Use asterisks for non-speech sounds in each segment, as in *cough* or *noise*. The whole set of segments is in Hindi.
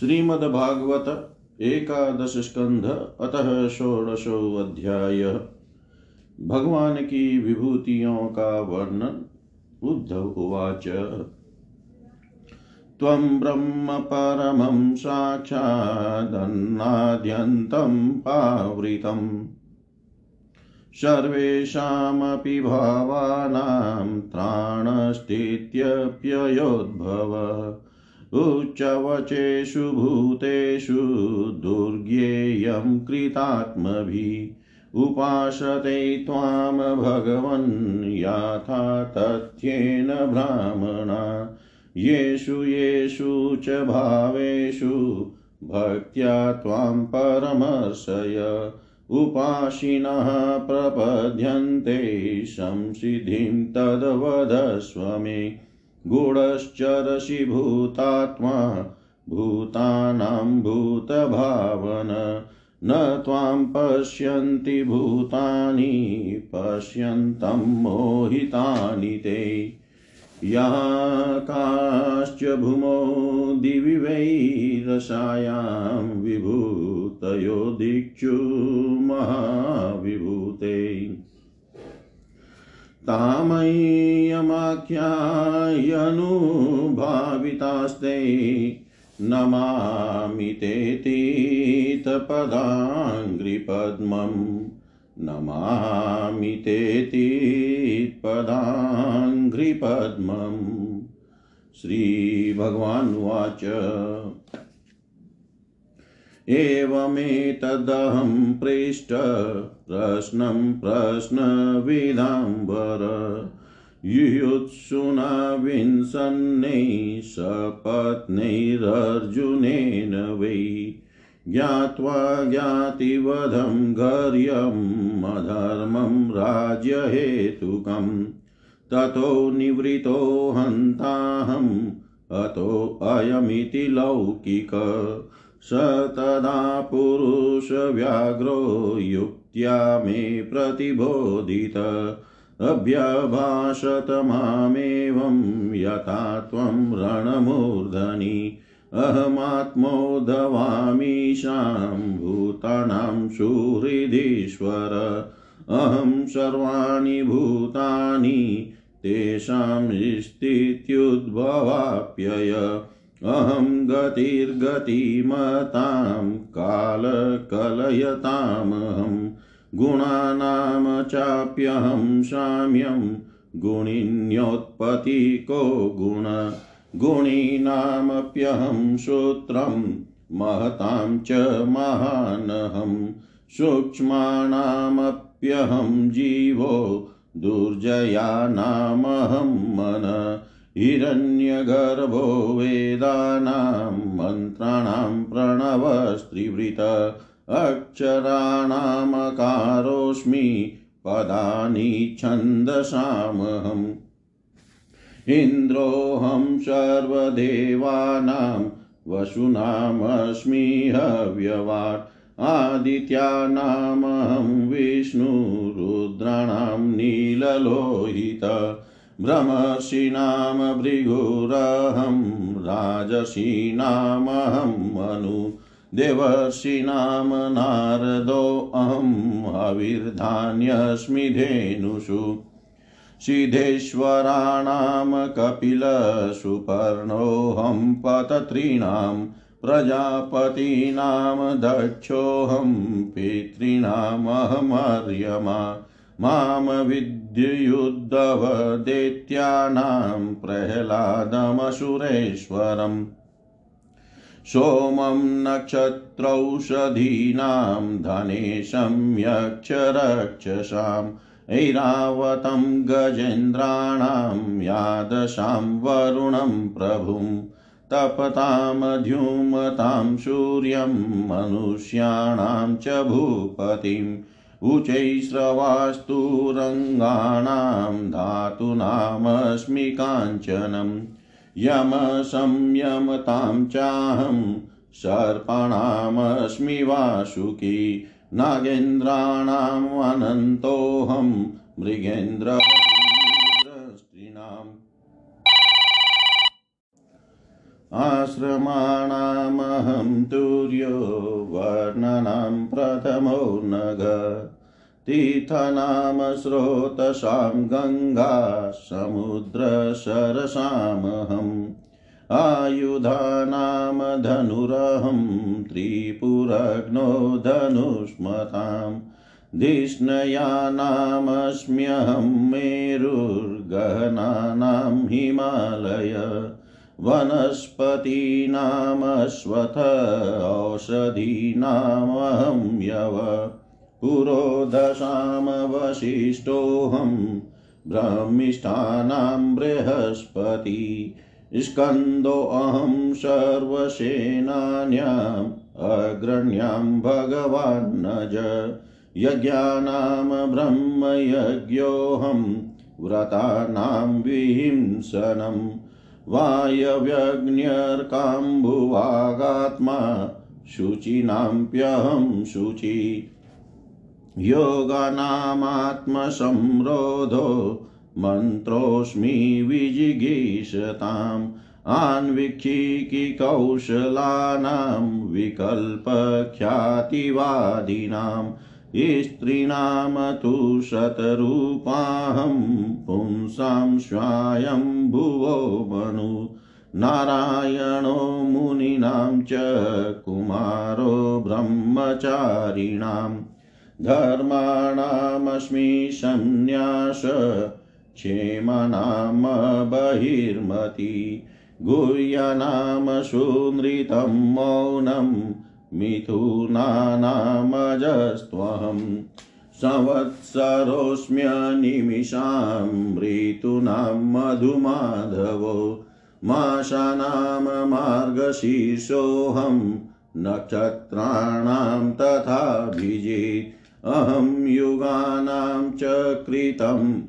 श्रीमद्भागवत एकादश स्कंध अतः षोडशो अध्याय भगवान की विभूतियों का वर्णन, उद्धव उवाच। त्वं ब्रह्म परमं साक्षादन्नाद्यन्तं पावृतम् सर्वेषामपि भावानां त्राणस्थित्यप्ययोद्भव उच्चवचेषु भूतेषु दुर्ज्ञेयं कृतात्मभिः उपासते त्वां भगवन् याथा तथ्येन ब्राह्मणा। येषु येषु च भावेषु भक्त्या त्वां परमर्शय उपासिनः प्रपद्यन्ते, संसिद्धिं तद्वदस्व मे। गुणश्चरसि भूतात्मा भूतानां भूतभावन, न त्वां पश्यन्ति भूतानि, पश्यन्तं मोहितानि ते। याकाश्च भूमौ दिवि वैरसायां विभूतयो दिक्षु महाविभूते। तामय्यमाख्यायनुभावितास्ते नमामि ते तीतपदाङ्घ्रिपद्मम् नमामि ते तीत्पदाङ्घ्रिपद्मम् श्रीभगवानुवाच। एवमेतदहं पृष्ट प्रश्नं प्रश्नविदाम्बर युयुत्सुना विंसन्नै सपत्नैरर्जुनेन वै ज्ञात्वा ज्ञातिवधं गर्यम् अधर्मं राज्यहेतुकम् ततो निवृतो हन्ताहम् अतो अयमिति लौकिक। स तदा पुरुषव्याघ्रो युक्त्या मे प्रतिबोधित। अभ्यभाषत मामेवं यथा त्वं रणमूर्धनि। अहमात्मोदवामीशां भूतानां सुहृदीश्वर। अहं सर्वाणि भूतानि, तेषां स्थित्युद्भवाप्यय। अहं गतिर्गतिमतां कालकलयतामहं गुणानां चाप्यहं साम्यं गुणिन्योत्पत्तिको गुण गुणीनामप्यहं सूत्रं महतां च महानहं सूक्ष्माणामप्यहं जीवो दुर्जयानामहं मन हिरण्यगर्भो वेदानां मन्त्राणां प्रणवस्त्रिवृत अक्षराणामकारोऽस्मि पदानि छन्दसामहम्। इन्द्रोऽहं सर्वदेवानां वसुनामस्मि हव्यवाट् आदित्यानामहं विष्णुरुद्राणां नीललोहित भ्रमर्षीणां भृगुरहं राजसीनामहं मनु देवर्षीणां नारदोऽहं हविर्धान्यस्मि धेनुषु। सिद्धेश्वराणां कपिलसुपर्णोऽहं पतत्रीणां प्रजापतीनां दक्षोऽहं पितॄणामहमर्यमा माँ विद्युयुद्धव दैत्यानां प्रह्लादमसुरेश्वरम् सोमं नक्षत्रौषधीनां धनेशं यक्षरक्षसाम् ऐरावतं गजेन्द्राणां यादशां वरुणं प्रभुं, तपतामध्युमतां सूर्यं मनुष्याणां च भूपतिम् उचैस्रवास्तुरङ्गाणां धातूनामस्मि काञ्चनम् यमसंयमतां चाहं सर्पाणामस्मि वासुकी। नागेन्द्राणाम् अनन्तोऽहं मृगेन्द्रस्त्रीणाम् श्रमाणामहं तुर्यो वर्णनां प्रथमो नघ तीर्थानां स्रोतसां गङ्गा समुद्रसरसामहम् आयुधानां धनुरहं त्रिपुरग्नो धनुष्मताम् धिष्णयानामस्म्यहं मेरुर्गहनानां हिमालय वनस्पतीनामश्वथ औषधीनामहं यव पुरोदशामवशिष्टोऽहं ब्रह्मिष्ठानां बृहस्पति स्कन्दोऽहं सर्वसेनान्याम् अग्रण्यां भगवान्नज यज्ञानां ब्रह्मयज्ञोऽहं व्रतानां विहिंसनं वायव्यग्न्यर्काम्बुवागात्मा शुचीनाम्प्यहं शुचि योगानामात्मसंरोधो मन्त्रोऽस्मि विजिगीषताम् आन्वीक्षिकिकौशलानां विकल्पख्यातिवादिनां स्त्रीणां तु शतरूपाहं पुंसां स्वायम्भुवो मनु नारायणो मुनीनां च कुमारो ब्रह्मचारिणां धर्माणामस्मि सन्न्यास क्षेमानां बहिर्मति गुह्यानां सुनृतं मौनं, मिथुनानामजस्त्वहं, संवत्सरोऽस्म्यनिमिषां ऋतूनां मधुमाधवो मासानां मार्गशीर्षोऽहं नक्षत्राणां तथाभिजित् अहं युगानां च कृतम्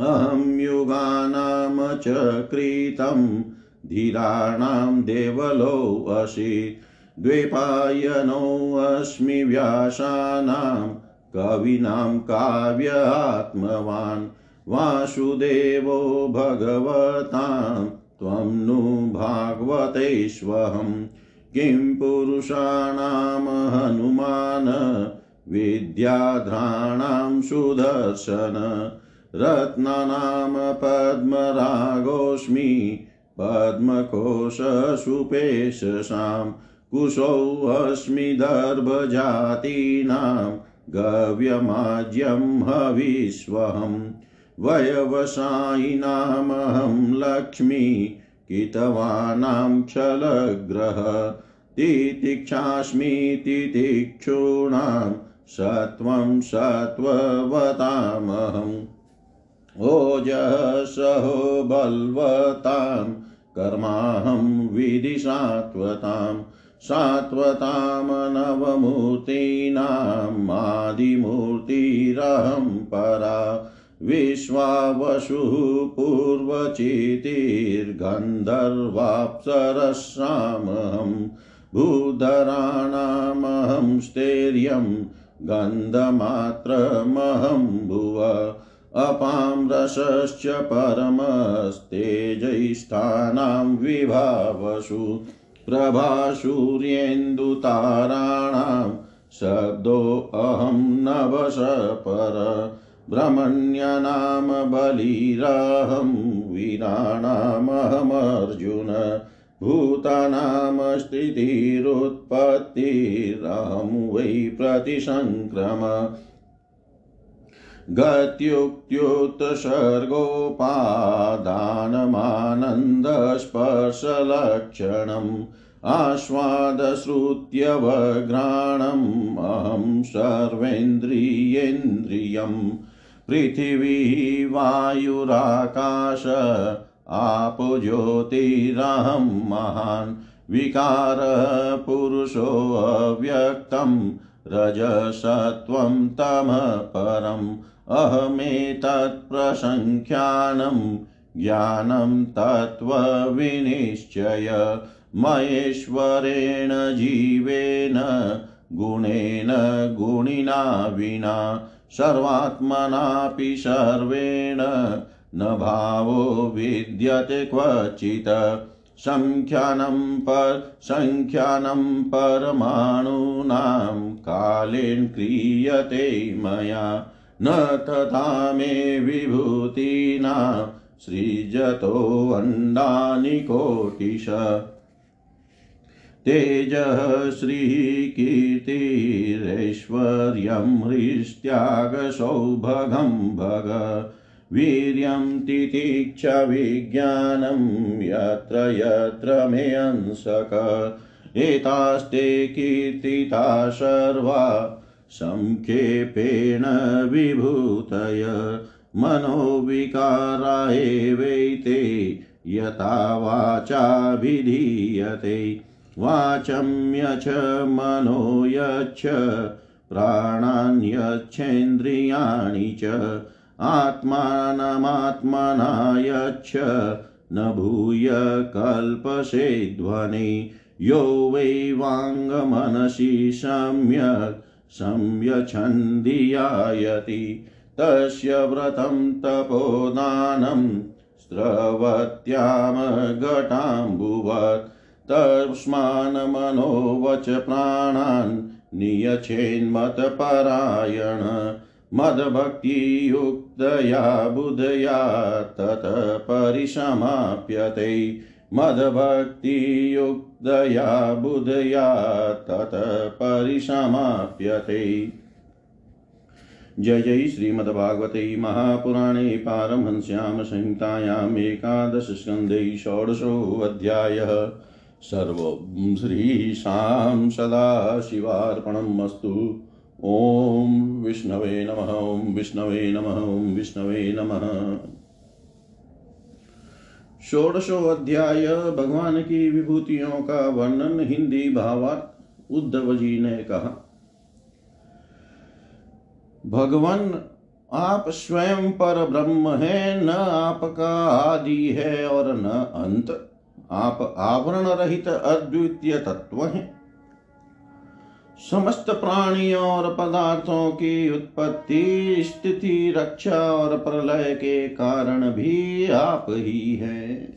अहं युगानां च कृतं धीराणां देवलोऽसि द्वैपायनोऽस्मि व्यासानां कवीनां काव्यात्मवान्। वासुदेवो भगवतां। त्वं नु भागवतेष्वहं। किं पुरुषाणां हनुमान् विद्याध्राणां सुदर्शन रत्नानां पद्मरागोऽस्मि पद्मकोशसुपेशसां कुशोऽस्मि दर्भजातीनां, गव्यमाज्यं हविष्वहं वयवसायिनामहं लक्ष्मी, कितवानां क्षलग्रह, तितिक्षास्मि तितिक्षूणां सत्वं सत्त्ववतामहम् ओजसहो बल्वतां कर्माहं विधिसात्वतां सात्वतां नवमूर्तीनामादिमूर्तिरहं परा विश्वावसुः पूर्वचितिर्गन्धर्वाप्सरसामहं भूधराणामहं स्थैर्यं गन्धमात्रमहं भुव अपां रसश्च परमस्तेजैस्थानां विभावसु प्रभासूर्येन्दुताराणां शब्दोऽहं नवशपर ब्रह्मण्यानां बलिराहं वीराणामहमर्जुन भूतानां स्थितिरुत्पत्तिरहं वै प्रतिसङ्क्रम गत्युक्त्युत्सर्गोपादानमानन्दस्पर्शलक्षणम् आस्वादश्रुत्यवघ्राणम् अहं सर्वेन्द्रियेन्द्रियं पृथिवी वायुराकाश आपो ज्योतिरहं महान्, विकारः पुरुषोऽव्यक्तं रजसत्वं तमः परम्। अहमेतत्प्रसङ्ख्यानं, ज्ञानं तत्त्वविनिश्चय, महेश्वरेण जीवेन, गुणेन गुणिना विना, सर्वात्मनापि सर्वेण न भावो विद्यते क्वचित्। सङ्ख्यानं पर सङ्ख्यानं परमाणूनां कालेन क्रियते मया। न तथा मे विभूतीनां सृजतोऽण्डानि कोटिश। तेजः श्रीः कीर्तिरैश्वर्यं हृष्ट्यागसौभगं भग। वीर्यं तितिक्षा विज्ञानं यत्र यत्र मे अंसक। एतास्ते कीर्तिता सर्वा संक्षेपेण विभूतय। मनोविकारा एवैते यथा वाचाभिधीयते वाचम्यच मनो यच्छ प्राणान्यच्छेन्द्रियाणि च आत्मानमात्मना यच्छ न भूय कल्पसे ध्वनि यो वै वाङ्मनसि सम्यक्, संयच्छन्दियायति। तस्य व्रतं तपोदानं स्रवत्यामघटाम्बुवत्। तस्मान् मनोवच प्राणान् नियचेन्मतपरायण। मदभक्तियुक्तया बुधया ततः परिसमाप्यते। मदभक्तियुक्तया बुधया ततः परिसमाप्यते। जय जय श्रीमद्भागवते महापुराणे पारमहंस्यां संहितायाम् एकादशस्कन्धे षोडशोऽध्यायः। सर्वं श्रीशां सदाशिवार्पणम् अस्तु। ॐ विष्णवे नमः ॐ विष्णवे नमः ॐ विष्णवे नमः। षोडशो अध्याय भगवान की विभूतियों का वर्णन हिंदी भावार्थ उद्धव जी ने कहा। भगवान, आप स्वयं पर ब्रह्म है, न आपका आदि है और न अंत। आप आवरण रहित अद्वितीय तत्व हैं। समस्त प्राणियों और पदार्थों की उत्पत्ति, स्थिति, रक्षा और प्रलय के कारण भी आप ही है।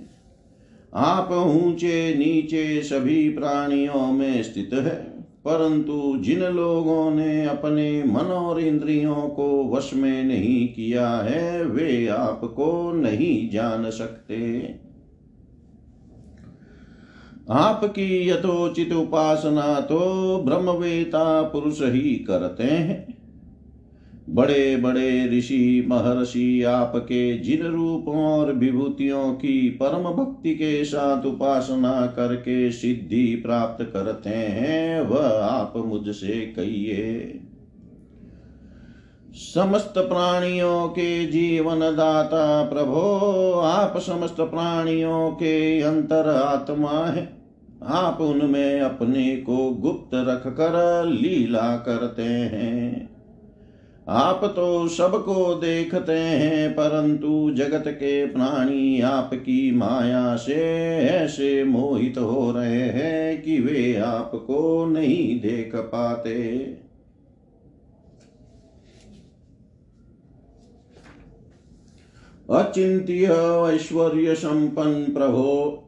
आप ऊँचे, नीचे सभी प्राणियों में स्थित है, परंतु जिन लोगों ने अपने मन और इंद्रियों को वश में नहीं किया है, वे आपको नहीं जान सकते। आपकी यथोचित उपासना तो ब्रह्मवेता पुरुष ही करते हैं। बड़े बड़े ऋषि, महर्षि आपके जिन रूपों और विभूतियों की परम भक्ति के साथ उपासना करके सिद्धि प्राप्त करते हैं, वह आप मुझसे कहिए। समस्त प्राणियों के जीवन दाता प्रभो, आप समस्त प्राणियों के अंतर आत्मा है। आप उनमें अपने को गुप्त रख कर लीला करते हैं। आप तो सबको देखते हैं, परंतु जगत के प्राणी आपकी माया से ऐसे मोहित हो रहे हैं कि वे आपको नहीं देख पाते। अचिंत्य ऐश्वर्य संपन्न प्रभो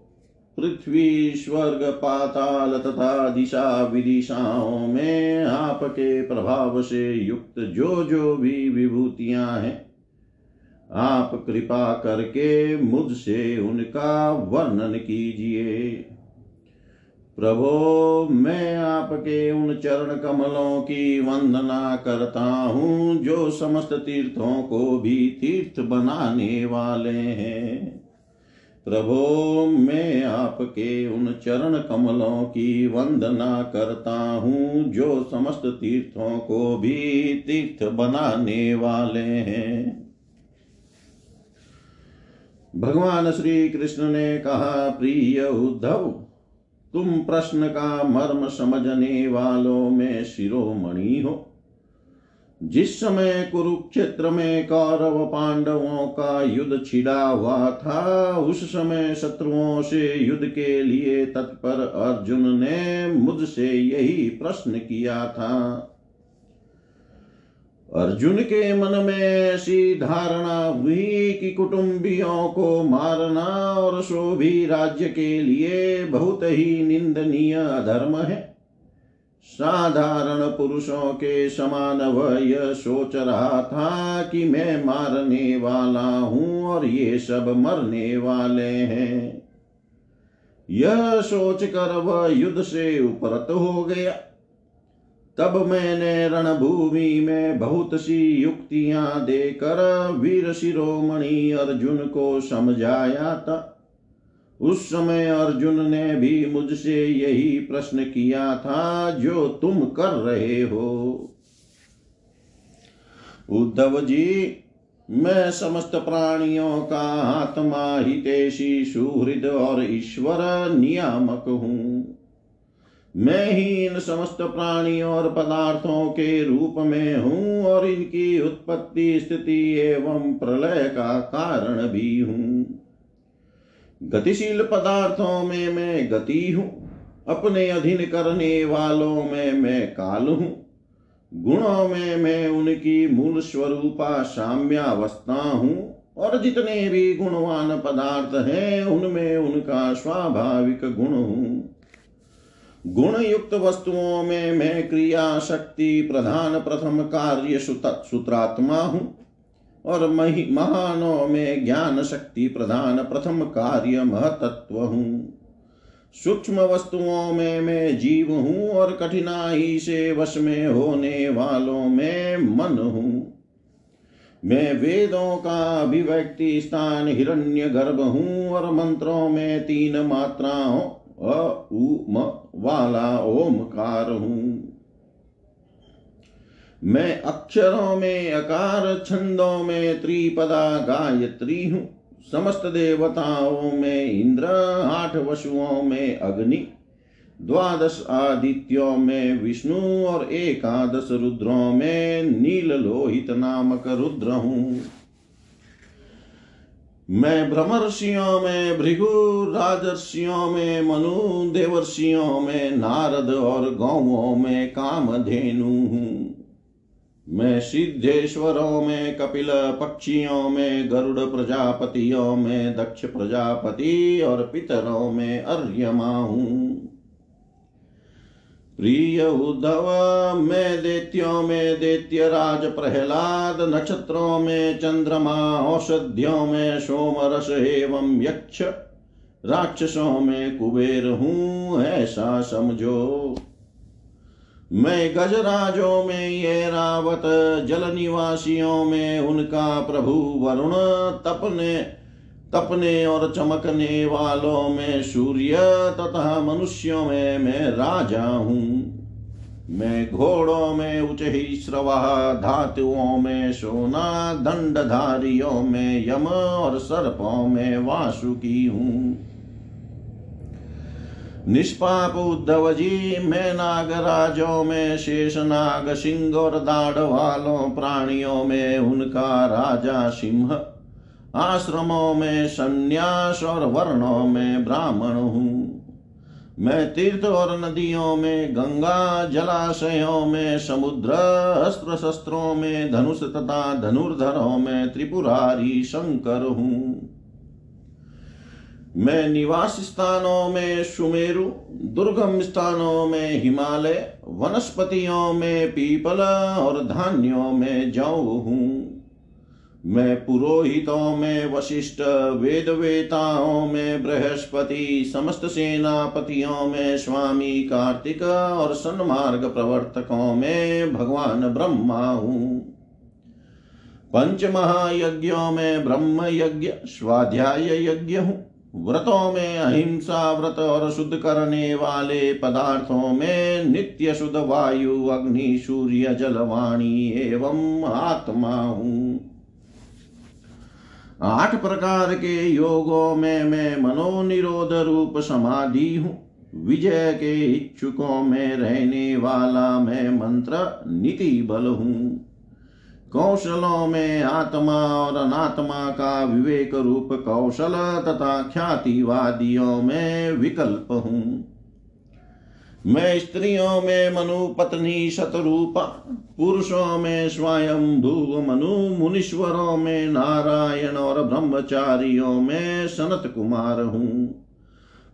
पृथ्वी स्वर्ग पाताल तथा दिशा विदिशाओं में आपके प्रभाव से युक्त जो जो भी विभूतियाँ हैं, आप कृपा करके मुझसे उनका वर्णन कीजिए। प्रभो, मैं आपके उन चरण कमलों की वंदना करता हूँ, जो समस्त तीर्थों को भी तीर्थ बनाने वाले हैं। प्रभो, मैं आपके उन चरण कमलों की वंदना करता हूँ, जो समस्त तीर्थों को भी तीर्थ बनाने वाले हैं। भगवान श्री कृष्ण ने कहा, प्रिय उद्धव, तुम प्रश्न का मर्म समझने वालों में शिरोमणि हो। जिस समय कुरुक्षेत्र में कौरव पांडवों का युद्ध छिड़ा हुआ था, उस समय शत्रुओं से युद्ध के लिए तत्पर अर्जुन ने मुझसे यही प्रश्न किया था। अर्जुन के मन में ऐसी धारणा हुई कि कुटुंबियों को मारना और सो भी राज्य के लिए बहुत ही निंदनीय धर्म है। साधारण पुरुषों के समान वह यह सोच रहा था कि मैं मारने वाला हूँ और ये सब मरने वाले हैं। यह सोच कर वह युद्ध से उपरत हो गया। तब मैंने रणभूमि में बहुत सी युक्तियाँ देकर वीर शिरोमणि अर्जुन को समझाया था। उस समय अर्जुन ने भी मुझसे यही प्रश्न किया था, जो तुम कर रहे हो। उद्धव जी, मैं समस्त प्राणियों का आत्मा हितेशी सुहृद और ईश्वर नियामक हूँ। मैं ही इन समस्त प्राणियों और पदार्थों के रूप में हूँ और इनकी उत्पत्ति स्थिति एवं प्रलय का कारण भी हूँ। गतिशील पदार्थों में मैं गति हूँ। अपने अधीन करने वालों में मैं काल हूँ। गुणों में मैं उनकी मूल स्वरूपा साम्यावस्था हूँ। और जितने भी गुणवान पदार्थ हैं, उनमें उनका स्वाभाविक गुण हूँ। गुण युक्त वस्तुओं में मैं क्रिया शक्ति प्रधान प्रथम कार्य सूत्रात्मा हूँ। और महानों में ज्ञान शक्ति प्रधान प्रथम कार्य महतत्व हूँ। सूक्ष्म वस्तुओं में मैं जीव हूँ और कठिनाई से वश में होने वालों में मन हूँ। मैं वेदों का अभिव्यक्ति स्थान हिरण्य गर्भ हूँ और मंत्रों में तीन मात्राओं अ, उ, म, वाला, ओमकार हूँ। मैं अक्षरों में, अकार छंदों में, त्रिपदा गायत्री हूँ। समस्त देवताओं में, इंद्र आठ वसुओं में, अग्नि, द्वादश आदित्यों में, विष्णु और एकादश रुद्रों में, नील लोहित नामक रुद्र हूँ। मैं ब्रह्मर्षियों में, भृगु राजर्षियों में, मनु देवर्षियों में, नारद और गौवों में, कामधेनु हूँ। मैं सिद्धेश्वरों में, कपिल पक्षियों में, गरुड़ प्रजापतियों में, दक्ष प्रजापति और पितरों में अर्यमा हूँ। प्रिय उद्धव, मैं देत्यों में देत्य राज प्रहलाद, नक्षत्रों में चंद्रमा, औषधियों में सोम रस एवं यक्ष, राक्षसों में कुबेर हूँ, ऐसा समझो। मैं गजराजों में ये रावत जल निवासियों में उनका प्रभु वरुण तपने तपने और चमकने वालों में सूर्य तथा मनुष्यों में मैं राजा हूँ। मैं घोड़ों में उच्च ही श्रवा धातुओं में सोना, दंडधारियों में यम और सर्पों में वासुकी हूँ। निष्पाप उद्धव जी मैं नागराजों में शेष नाग सिंह और दाढ़ वालों प्राणियों में उनका राजा सिंह। आश्रमों में संन्यास और वर्णों में ब्राह्मण हूँ। मैं तीर्थ और नदियों में, गंगा जलाशयों में, समुद्र अस्त्र शस्त्रों में, धनुष तथा धनुर्धरों में त्रिपुरारी शंकर हूँ। मैं निवास स्थानों में सुमेरु, दुर्गम स्थानों में हिमालय, वनस्पतियों में पीपल और धान्यों में जौ हूँ। मैं पुरोहितों में वशिष्ठ वेद वेताओं में बृहस्पति, समस्त सेनापतियों में स्वामी, कार्तिक और सन्मार्ग प्रवर्तकों में भगवान ब्रह्मा हूँ। पंच महायज्ञों में ब्रह्म यज्ञ स्वाध्याय यज्ञ हूँ। व्रतों में अहिंसा व्रत और शुद्ध करने वाले पदार्थों में नित्य शुद्ध वायु, अग्नि, सूर्य, जलवाणी एवं आत्मा हूँ। आठ प्रकार के योगों में मैं मनोनिरोध रूप समाधि हूँ। विजय के इच्छुकों में रहने वाला मैं मंत्र नीति बल हूँ। कौशलों में आत्मा और अनात्मा का विवेक रूप कौशल तथा ख्यातिवादियों में विकल्प हूँ। मैं स्त्रियों में मनु पत्नी शतरूपा, पुरुषों में स्वयं भू मनु, मुनीश्वरों में नारायण और ब्रह्मचारियों में सनत कुमार हूँ।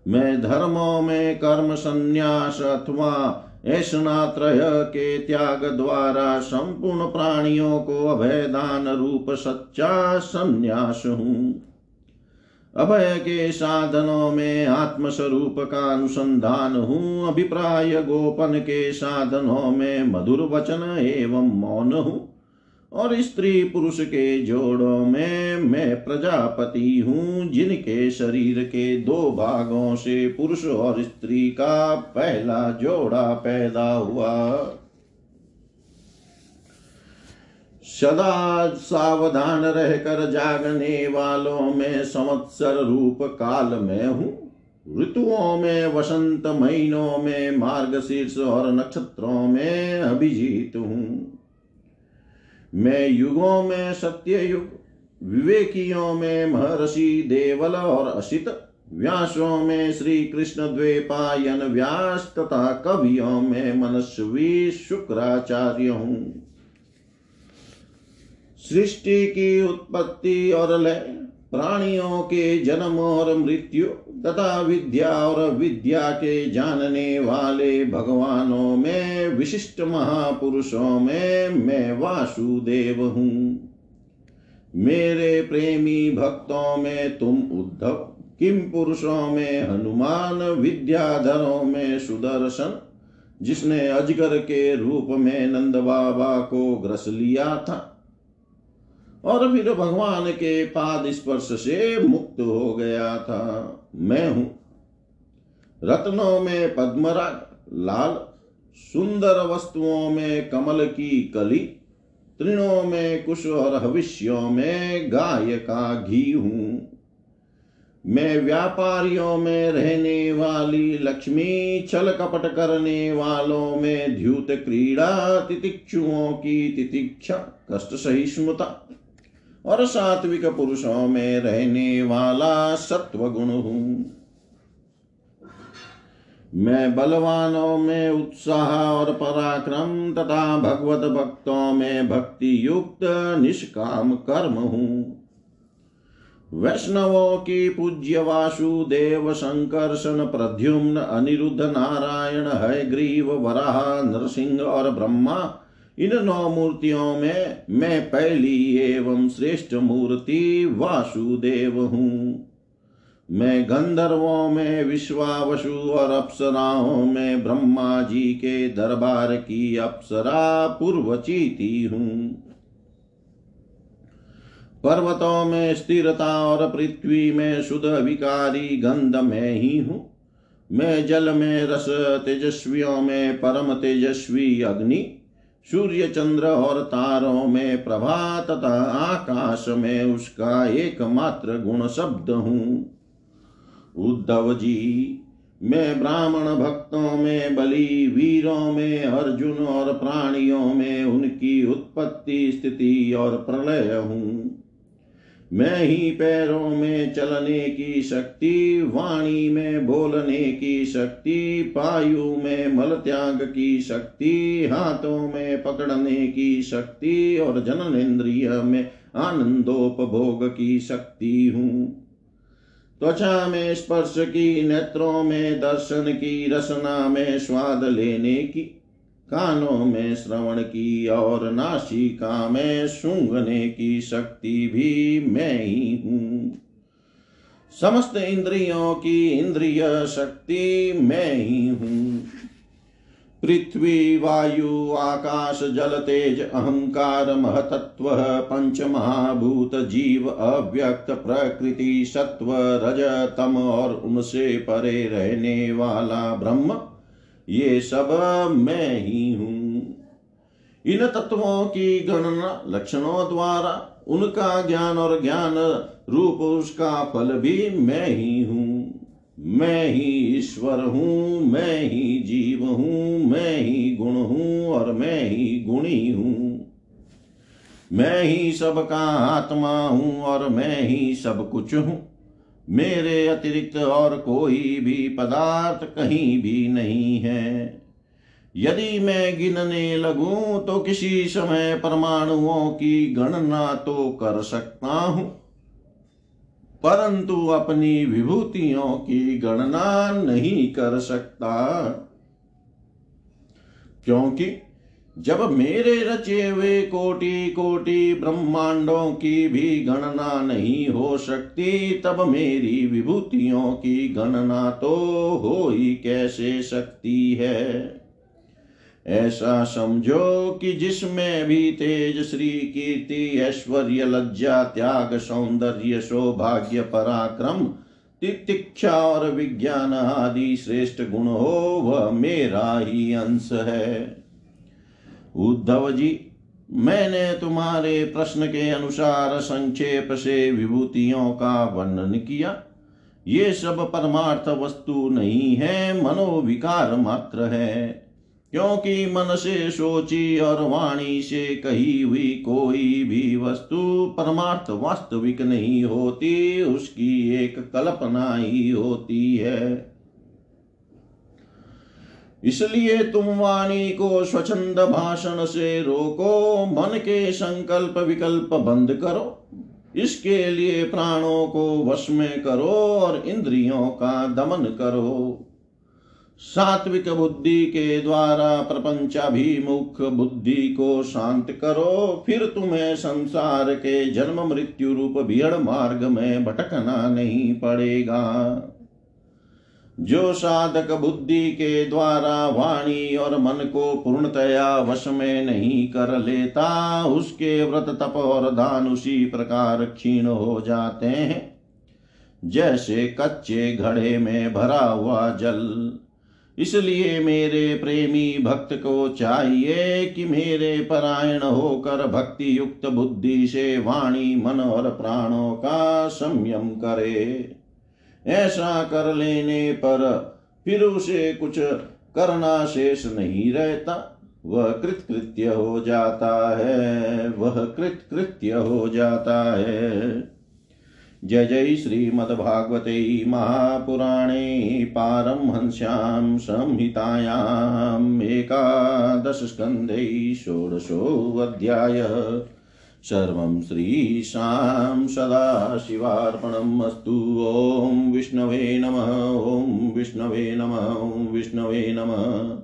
मैं धर्मों में कर्म संन्यास अथवा ऐसनात्रय के त्याग द्वारा संपूर्ण प्राणियों को अभयदान रूप सच्चा संन्यास हूँ। अभय के साधनों में आत्मस्वरूप का अनुसंधान हूँ। अभिप्राय गोपन के साधनों में मधुर वचन एवं मौन हूँ। और स्त्री पुरुष के जोड़ों में मैं प्रजापति हूँ, जिनके शरीर के दो भागों से पुरुष और स्त्री का पहला जोड़ा पैदा हुआ। सदा सावधान रहकर जागने वालों में संवत्सर रूप काल में हूँ। ऋतुओं में, वसंत महीनों में, मार्गशीर्ष और नक्षत्रों में अभिजीत हूँ। मैं युगों में सत्य युग, विवेकियों में महर्षि देवल और असित, व्यासों में श्री कृष्ण द्वेपायन व्यास तथा कवियों में मनस्वी शुक्राचार्य हूँ। सृष्टि की उत्पत्ति और लय, प्राणियों के जन्म और मृत्यु तथा विद्या और विद्या के जानने वाले भगवानों में, विशिष्ट महापुरुषों में मैं वासुदेव हूँ। मेरे प्रेमी भक्तों में तुम उद्धव, किम पुरुषों में हनुमान, विद्याधरों में सुदर्शन, जिसने अजगर के रूप में नंद बाबा को ग्रस लिया था। और फिर भगवान के पाद स्पर्श से मुक्त हो गया था। मैं हूँ रत्नों में पद्मराग, लाल, सुंदर वस्तुओं में कमल की कली, तृणों में कुश और भविष्यों में गाय का घी हूँ। मैं व्यापारियों में रहने वाली लक्ष्मी, छल कपट करने वालों में द्युत क्रीड़ा, तितिक्षुओं की तितिक्षा, कष्ट सहिष्णुता और सात्विक पुरुषों में रहने वाला सत्व गुण हूँ। मैं बलवानों में उत्साह और पराक्रम तथा भगवत भक्तों में भक्ति युक्त निष्काम कर्म हूँ। वैष्णवों की पूज्य वासुदेव संकर्षण प्रद्युम्न अनिरुद्ध नारायण है ग्रीव वराह नरसिंह और ब्रह्मा इन नौ मूर्तियों में मैं पहली एवं श्रेष्ठ मूर्ति वासुदेव हूँ। मैं गंधर्वों में, विश्वावसु और अप्सराओं में, ब्रह्मा जी के दरबार की अप्सरा पूर्वचीति हूँ। पर्वतों में स्थिरता और पृथ्वी में शुद्ध विकारी गंध में ही हूँ। मैं जल में रस, तेजस्वियों में परम तेजस्वी अग्नि सूर्य चंद्र और तारों में प्रभा तथा आकाश में उसका एकमात्र गुण शब्द हूँ। उद्धव जी, मैं ब्राह्मण भक्तों में, बलि वीरों में, अर्जुन और प्राणियों में उनकी उत्पत्ति, स्थिति और प्रलय हूँ। मैं ही पैरों में चलने की शक्ति, वाणी में बोलने की शक्ति, पायु में मल त्याग की शक्ति, हाथों में पकड़ने की शक्ति और जनन इंद्रिय में आनंदोपभोग की शक्ति हूँ। त्वचा में स्पर्श की, नेत्रों में दर्शन की, रसना में स्वाद लेने की कानों में श्रवण की और नासिका में सूंघने की शक्ति भी मैं ही हूँ। समस्त इंद्रियों की इंद्रिय शक्ति मैं ही हूँ। पृथ्वी, वायु, आकाश, जल, तेज, अहंकार, महतत्व पंच महाभूत जीव, अव्यक्त, प्रकृति, सत्व, रज, तम और उनसे परे रहने वाला ब्रह्म ये सब मैं ही हूँ। इन तत्वों की गणना लक्षणों द्वारा, उनका ज्ञान और ज्ञान रूप उसका फल भी मैं ही हूँ। मैं ही ईश्वर हूँ, मैं ही जीव हूँ, मैं ही गुण हूँ और मैं ही गुणी हूँ। मैं ही सबका आत्मा हूँ और मैं ही सब कुछ हूँ। मेरे अतिरिक्त और कोई भी पदार्थ कहीं भी नहीं है। यदि मैं गिनने लगूं तो किसी समय परमाणुओं की गणना तो कर सकता हूँ। परंतु अपनी विभूतियों की गणना नहीं कर सकता, क्योंकि जब मेरे रचे हुए कोटि कोटि ब्रह्मांडों की भी गणना नहीं हो सकती, तब मेरी विभूतियों की गणना तो हो ही कैसे सकती है? ऐसा समझो कि जिसमें भी तेज श्री कीर्ति, ऐश्वर्य, लज्जा, त्याग, सौंदर्य, सौभाग्य, पराक्रम, तितिक्षा और विज्ञान आदि श्रेष्ठ गुण हो, वह मेरा ही अंश है। उद्धव जी, मैंने तुम्हारे प्रश्न के अनुसार संक्षेप से विभूतियों का वर्णन किया। ये सब परमार्थ वस्तु नहीं है, मनोविकार मात्र है। क्योंकि मन से सोची और वाणी से कही हुई कोई भी वस्तु परमार्थ वास्तविक नहीं होती, उसकी एक कल्पना ही होती है। इसलिए तुम वाणी को स्वच्छंद भाषण से रोको, मन के संकल्प विकल्प बंद करो। इसके लिए प्राणों को वश में करो और इंद्रियों का दमन करो। सात्विक बुद्धि के द्वारा प्रपंचाभिमुख बुद्धि को शांत करो, फिर तुम्हें संसार के जन्म मृत्यु रूप भीड़ मार्ग में भटकना नहीं पड़ेगा। जो साधक बुद्धि के द्वारा वाणी और मन को पूर्णतया वश में नहीं कर लेता, उसके व्रत तप और दान उसी प्रकार क्षीण हो जाते हैं। जैसे कच्चे घड़े में भरा हुआ जल। इसलिए मेरे प्रेमी भक्त को चाहिए कि मेरे परायण होकर भक्ति युक्त बुद्धि से वाणी, मन और प्राणों का संयम करे। ऐसा कर लेने पर फिर उसे कुछ करना शेष नहीं रहता। वह कृतकृत्य हो जाता है, वह कृतकृत्य हो जाता है। जय जय श्रीमद्भागवते महापुराणे पारमहंस्यां संहितायाम् एकादशस्कन्धे षोडशोऽध्यायः। सर्वं श्रीशां सदाशिवार्पणम् ॐ विष्णवे नमः, ॐ विष्णवे नमः, ॐ विष्णवे नमः।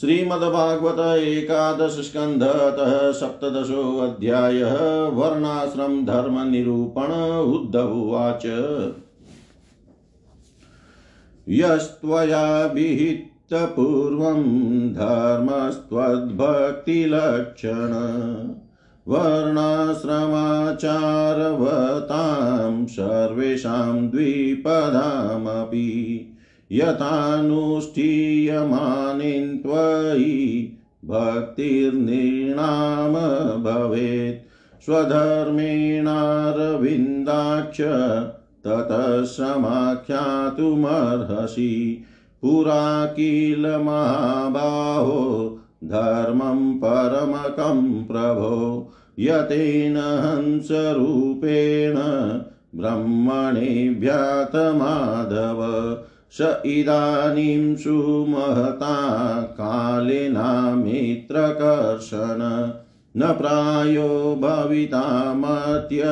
श्रीमद्भागवत एकादश स्कन्धतः सप्तदशोऽध्यायः वर्णाश्रम धर्मनिरूपण उद्धवुवाच यस्त्वया विहितपूर्वं धर्मस्त्वद्भक्तिलक्षण। वर्णाश्रमाचारवतां सर्वेषां द्विपदामपि यथानुष्ठीयमानेन त्वयि भक्तिर्निर्णाम भवेत्। स्वधर्मेणारविन्दाक्ष ततः समाख्यातुमर्हसि पुरा किल महाबाहो धर्मं परमकं प्रभो यतेन हंसरूपेण ब्रह्मणेभ्यातमाधव स इदानीं सुमहता कालेनामित्रकर्षण न प्रायो भवितामत्य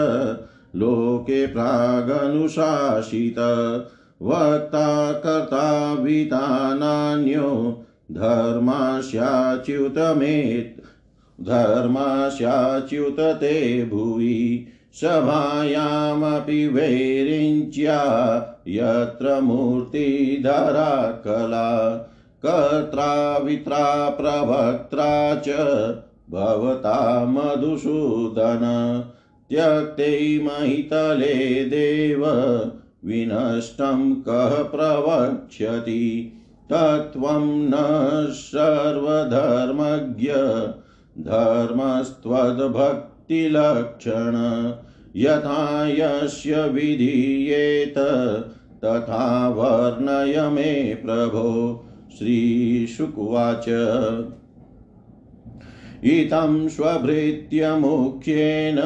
लोके प्रागनुशासित वक्ता कर्ता वितानान्यो धर्मास्याच्युतमेत्। धर्मास्याच्युत ते भुवि। सभायामपि वैरिञ्च्या। यत्र मूर्तिधरा कला। कर्त्रा वित्रा प्रवक्त्रा च भवता मधुसूदन। त्यक्ते महितले देव। विनष्टं कः प्रवक्ष्यति। तत्त्वं न सर्वधर्मज्ञ, धर्मस्त्वद्भक्तिलक्षण यथा यस्य विधीयेत, तथा वर्णय मे प्रभो श्रीशुकुवाच। इतं स्वभृत्य मुख्येन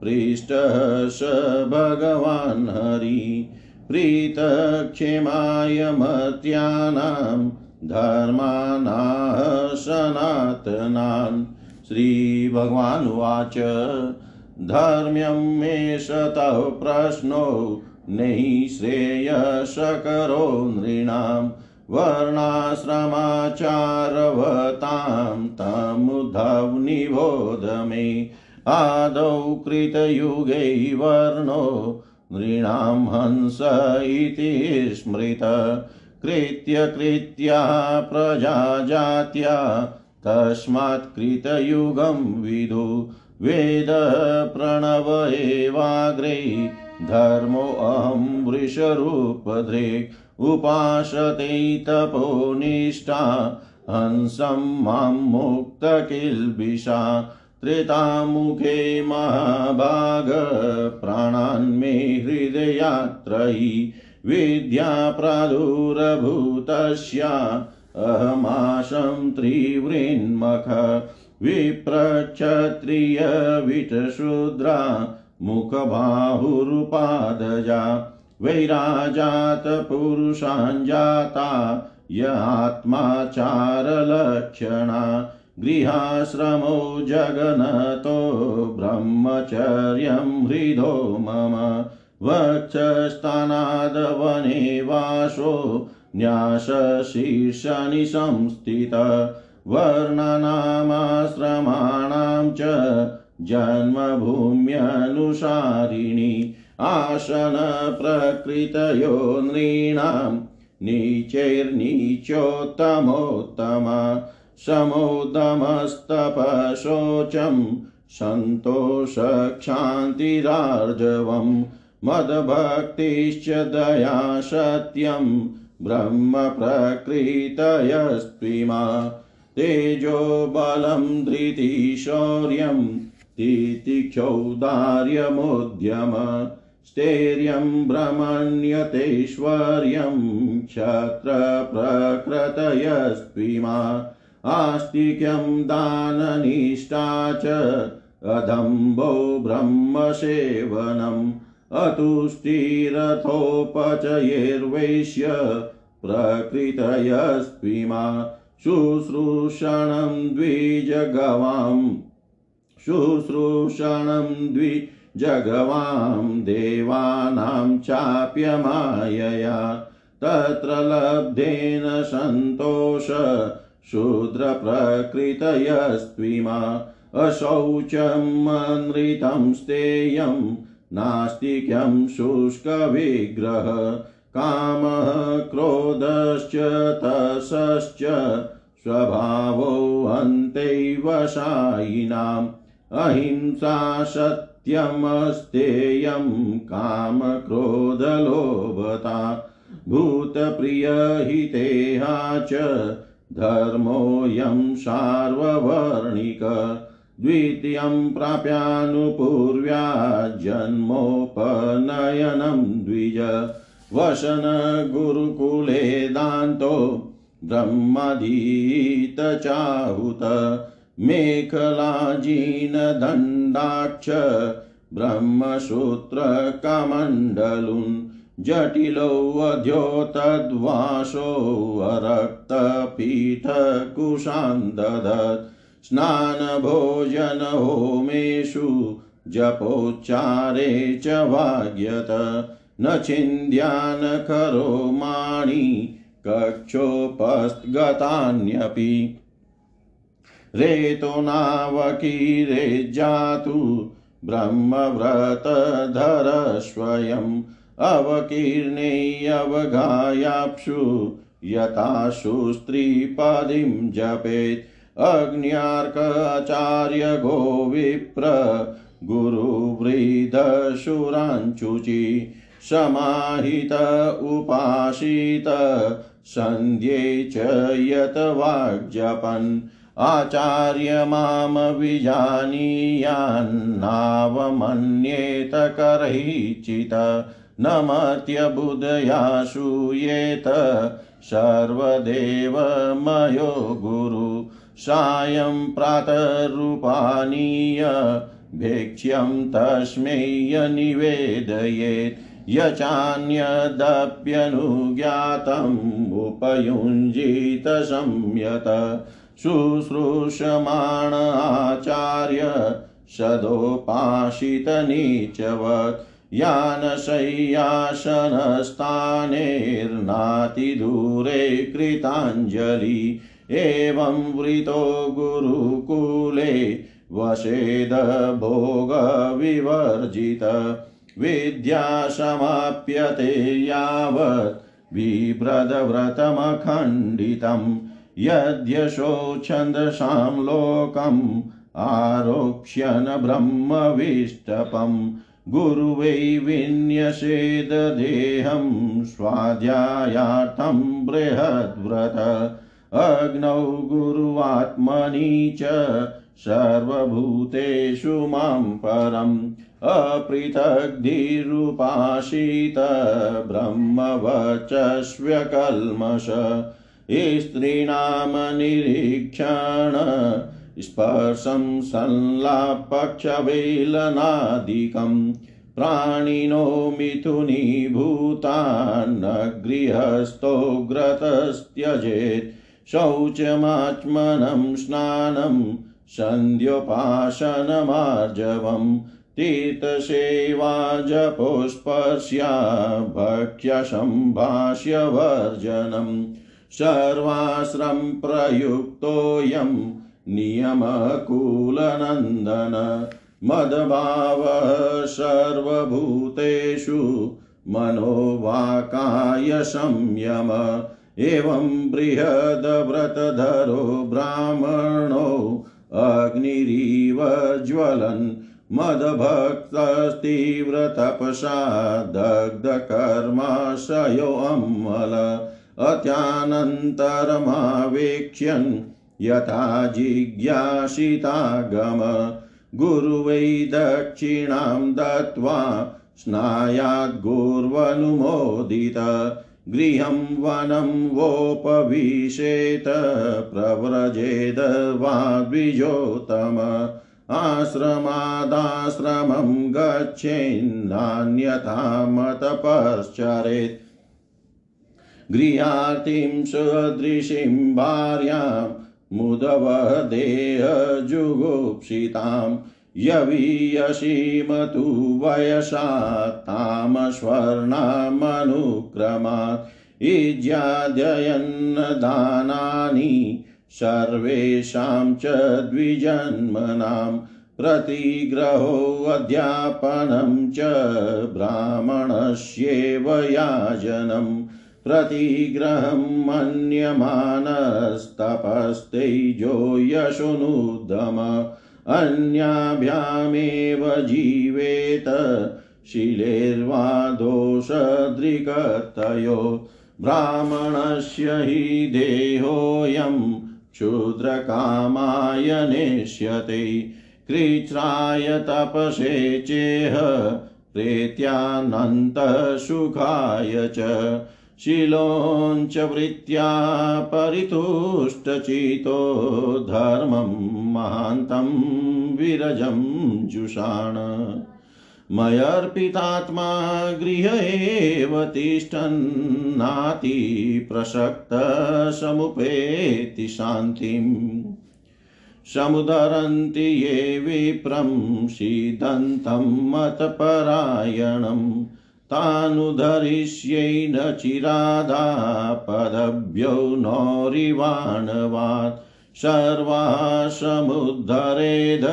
पृष्टः स भगवान् हरि। प्रीतक्षेमाय मर्त्यानां धर्मानाः सनातनान् श्रीभगवानुवाच, धर्म्यं मे शतः प्रश्नो नहि श्रेयसकरो नृणां। वर्णाश्रमाचारवतां तमुद्धव निबोध मे। आदौ कृतयुगे वर्णो नृणां हंस इति स्मृत, कृत्य प्रजा जात्या, तस्मात् कृतयुगं विदु, वेद प्रणव एवाग्रे धर्मोऽहं वृषरूपधृक् उपासते तपोनिष्ठा हंसं माँ मुक्तकिल्बिषा त्रेतामुखे महाभाग प्राणान्मे हृदयात्रयी विद्या प्रादुरभूतस्या अहमाशं त्रिवृन्मख विप्रक्षत्रियविटशूद्रा मुखबाहुरुपादजा वैराजातपुरुषाञ्जाता य आत्माचारलक्षणा गृहाश्रमो जगनतो ब्रह्मचर्यं हृदो मम वक्षस्थानादवने वासो न्यासशीर्षनि संस्थित वर्णनामाश्रमाणां च जन्मभूम्यनुसारिणि आसनप्रकृतयो नृणां नीचैर्नीचोत्तमोत्तमा समोदमस्तपशोचं सन्तोषक्षान्तिरार्जवं मदभक्तिश्च दया सत्यं ब्रह्मप्रकृतयस्त्विमा तेजो बलं धृतिशौर्यं तितिक्षौदार्यमुद्यम स्थैर्यं ब्रह्मण्यतेश्वर्यं क्षत्रप्रकृतयस्त्विमा आस्तिक्यं दाननिष्ठा च अदम्भो ब्रह्मसेवनम् अतुष्टिरथोपचयैर्वैश्य प्रकृतयस्त्विमा शुश्रूषणं द्विजगवां शुश्रूषणं द्विजगवां देवानां चाप्यमायया तत्र लब्धेन सन्तोष शूद्रप्रकृतयस्त्विमा अशौचमनृतं स्तेयं नास्तिक्यं शुष्कविग्रह कामः क्रोधश्च तसश्च स्वभावो हन्तैव शायिनाम् अहिंसा सत्यमस्तेयं कामक्रोधलोभता भूतप्रियहितेहा च धर्मोऽयं सार्ववर्णिक द्वितीयं प्राप्यानुपूर्व्या जन्मोपनयनं द्विज वसन गुरुकुले दान्तो ब्रह्मदीतचाहुत मेखलाजीनदण्डाक्ष ब्रह्मसूत्रकमण्डलुन् जटिलोऽवध्योतद्वासोऽरक्तपीठकुशान्ददत् स्नानभोजनहोमेषु जपोच्चारे च वाग्यत। न छिन्द्यान् करोमाणि कक्षोपस्थगतान्यपि रेतो नावकीरेज्जातु ब्रह्मव्रतधरस्वयम्। अवकीर्णेऽवगायाप्सु यथाशु स्त्रीपदिं जपेत्। अग्न्यार्काचार्यगो विप्र गुरुवृधशुराञ्चुचि समाहित उपासित, सन्ध्ये च यत वाग्जपन् आचार्य माँ विजानीयान्नावमन्येत करैचित न मर्त्यबुधया श्रूयेत सर्वदेवमयो गुरु सायं प्रातरूपानीय भेक्ष्यं तस्मै निवेदयेत् यचान्यदप्यनुज्ञातम् उपयुञ्जीत संयत शुश्रूषमाण आचार्य सदोपाशितनीचवत् यानशय्यासनस्थानेर्नातिदूरे कृताञ्जलि एवं वृतो गुरुकुले वसेदभोगविवर्जित विद्या समाप्यते यावत् बिभ्रदव्रतमखण्डितं यद्यशो छन्दसां लोकम् आरोक्ष्यन् ब्रह्मविष्टपम् गुरुवै विन्यसेददेहं स्वाध्यायार्थं बृहद्व्रत। अग्नौ गुरुवात्मनि च सर्वभूतेषु माँ परम् अपृथग्धिरुपासित ब्रह्मवचस्व्यकल्मष। स्त्रीणां निरीक्षण स्पर्शं संलापक्षवेलनादिकं प्राणिनो मिथुनीभूतान्न गृहस्थोग्रतस्त्यजेत् शौचमात्मनं स्नानं सन्ध्योपासनमार्जवम् तीर्थसेवा जपोस्पर्श्या भक्ष्यसम्भाष्यवर्जनम् सर्वाश्रम प्रयुक्तोऽयं नियमकूलनन्दन मदभावः सर्वभूतेषु मनोवाकाय संयम एवं बृहद्व्रतधरो ब्राह्मणो अग्निरिव ज्वलन् मदभक्तस्तीव्रतपसा दग्धकर्माशयोऽम्मल अत्यानन्तरमावेक्ष्यन् यथा जिज्ञासितागम। गुरुवै दक्षिणां दत्त्वा स्नायाद्गुर्वनुमोदित गृहं वनं वोपविशेत। प्रव्रजेद वा द्विजोतम आश्रमादाश्रमं गच्छेन्नान्यथा मतपश्चरेत्। गृहार्तिं सदृशीं भार्यां मुदवदेहजुगुप्सितां यवीयसीमतु वयसा तामस्वर्णामनुक्रमात् इज्याद्ययन्नदानानि सर्वेषां च द्विजन्मनां प्रतिग्रहोऽध्यापनं च ब्राह्मणस्येव याजनम् प्रतिग्रहं मन्यमानस्तपस्तेजो यशोनुदम अन्याभ्यामेव जीवेत शिलेर्वा दोषदृगतयो ब्राह्मणस्य हि देहोऽयं क्षुद्रकामाय नेष्यते कृच्छ्राय तपसे चेह प्रेत्यानन्तसुखाय च शिलोञ्च वृत्त्या परितुष्टचितो धर्मं महान्तं विरजं जुषाण। मयर्पितात्मा गृह एव तिष्ठन्नातिप्रसक्तसमुपेति शान्तिम् समुदरन्ति ये विप्रं सीदन्तं मतपरायणम्। तानुधरिष्यै न चिरादापदभ्यो नौरिवाणवात् सर्वाः समुद्धरेद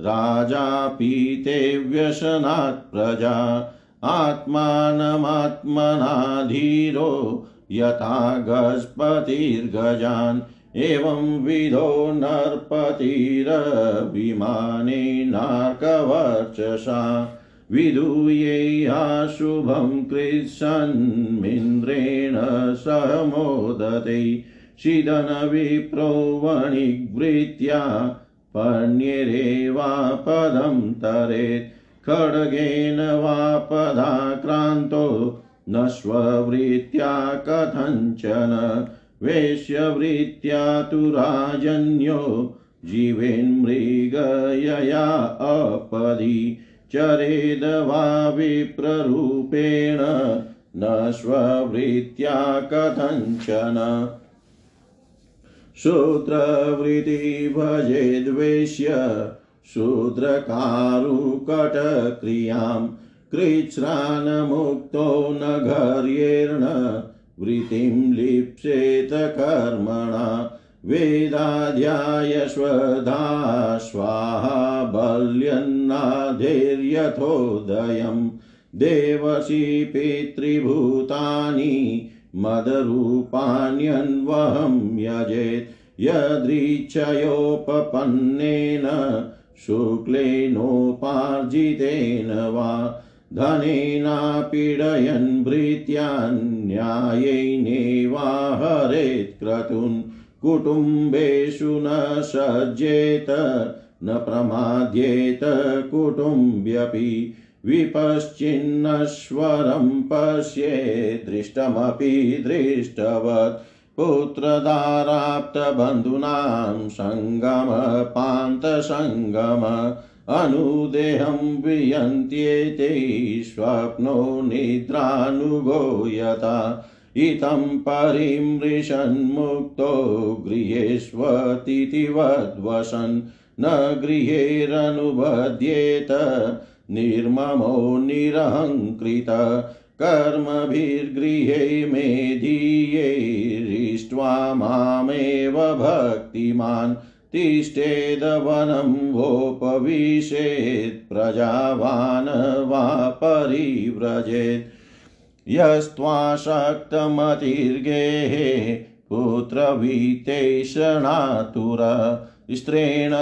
राजा पीते व्यसनात् प्रजा आत्मानमात्मनाधीरो यथा गजपतिर्गजान् एवं विधो नर्पतिरभिमाने नार्कवर्चसा विधूयेयाशुभं कृत्सन्मिन्द्रेण सह मोदते शिदनविप्रो वणिग्वृत्या पण्येरेवापदं तरेत्। खड्गेन वा पदाक्रान्तो न स्ववृत्त्या कथञ्चन। वेश्यवृत्त्या तु राजन्यो जीवेन्मृगयया अपदि। चरेद वा विप्ररूपेण न स्ववृत्त्या कथञ्चन। शूद्रवृत्ति भजेद्वेष्य शूद्रकारुकटक्रियाँ कृच्छ्रानमुक्तो न घर्येर्ण वृत्तिं लिप्सेत कर्मणा। वेदाध्यायश्वधा स्वाहा बल्यन्नाधैर्यथोदयम् देवसी पितृभूतानि मदरूपाण्यन्वहं यजेत् यदृच्छयोपपन्नेन शुक्लेनोपार्जितेन वा धनेनापीडयन् भृत्यान्यायैनेवा हरेत् क्रतून् कुटुम्बेषु न सज्जेत, न प्रमाद्येत कुटुम्ब्यपि, विपश्चिन्नश्वरं पश्ये, दृष्टमपि दृष्टवत्, पुत्रदाराप्तबन्धूनां सङ्गमपान्तसङ्गम अनुदेहं वियन्त्येते, स्वप्नो निद्रानुगो यथा इतं परिमृशन्मुक्तो गृहेष्वतिथिवद्वसन् न गृहेरनुबध्येत निर्ममो निरहङ्कृत कर्मभिर्गृहे मेधीयैरिष्ट्वा मामेव भक्तिमान् तिष्ठेदवनं वोपविशेत् प्रजावान् वा परिव्रजेत् यस्त्वाशक्तमतिर्गेहे पुत्रवीतेषणातुर स्त्रेण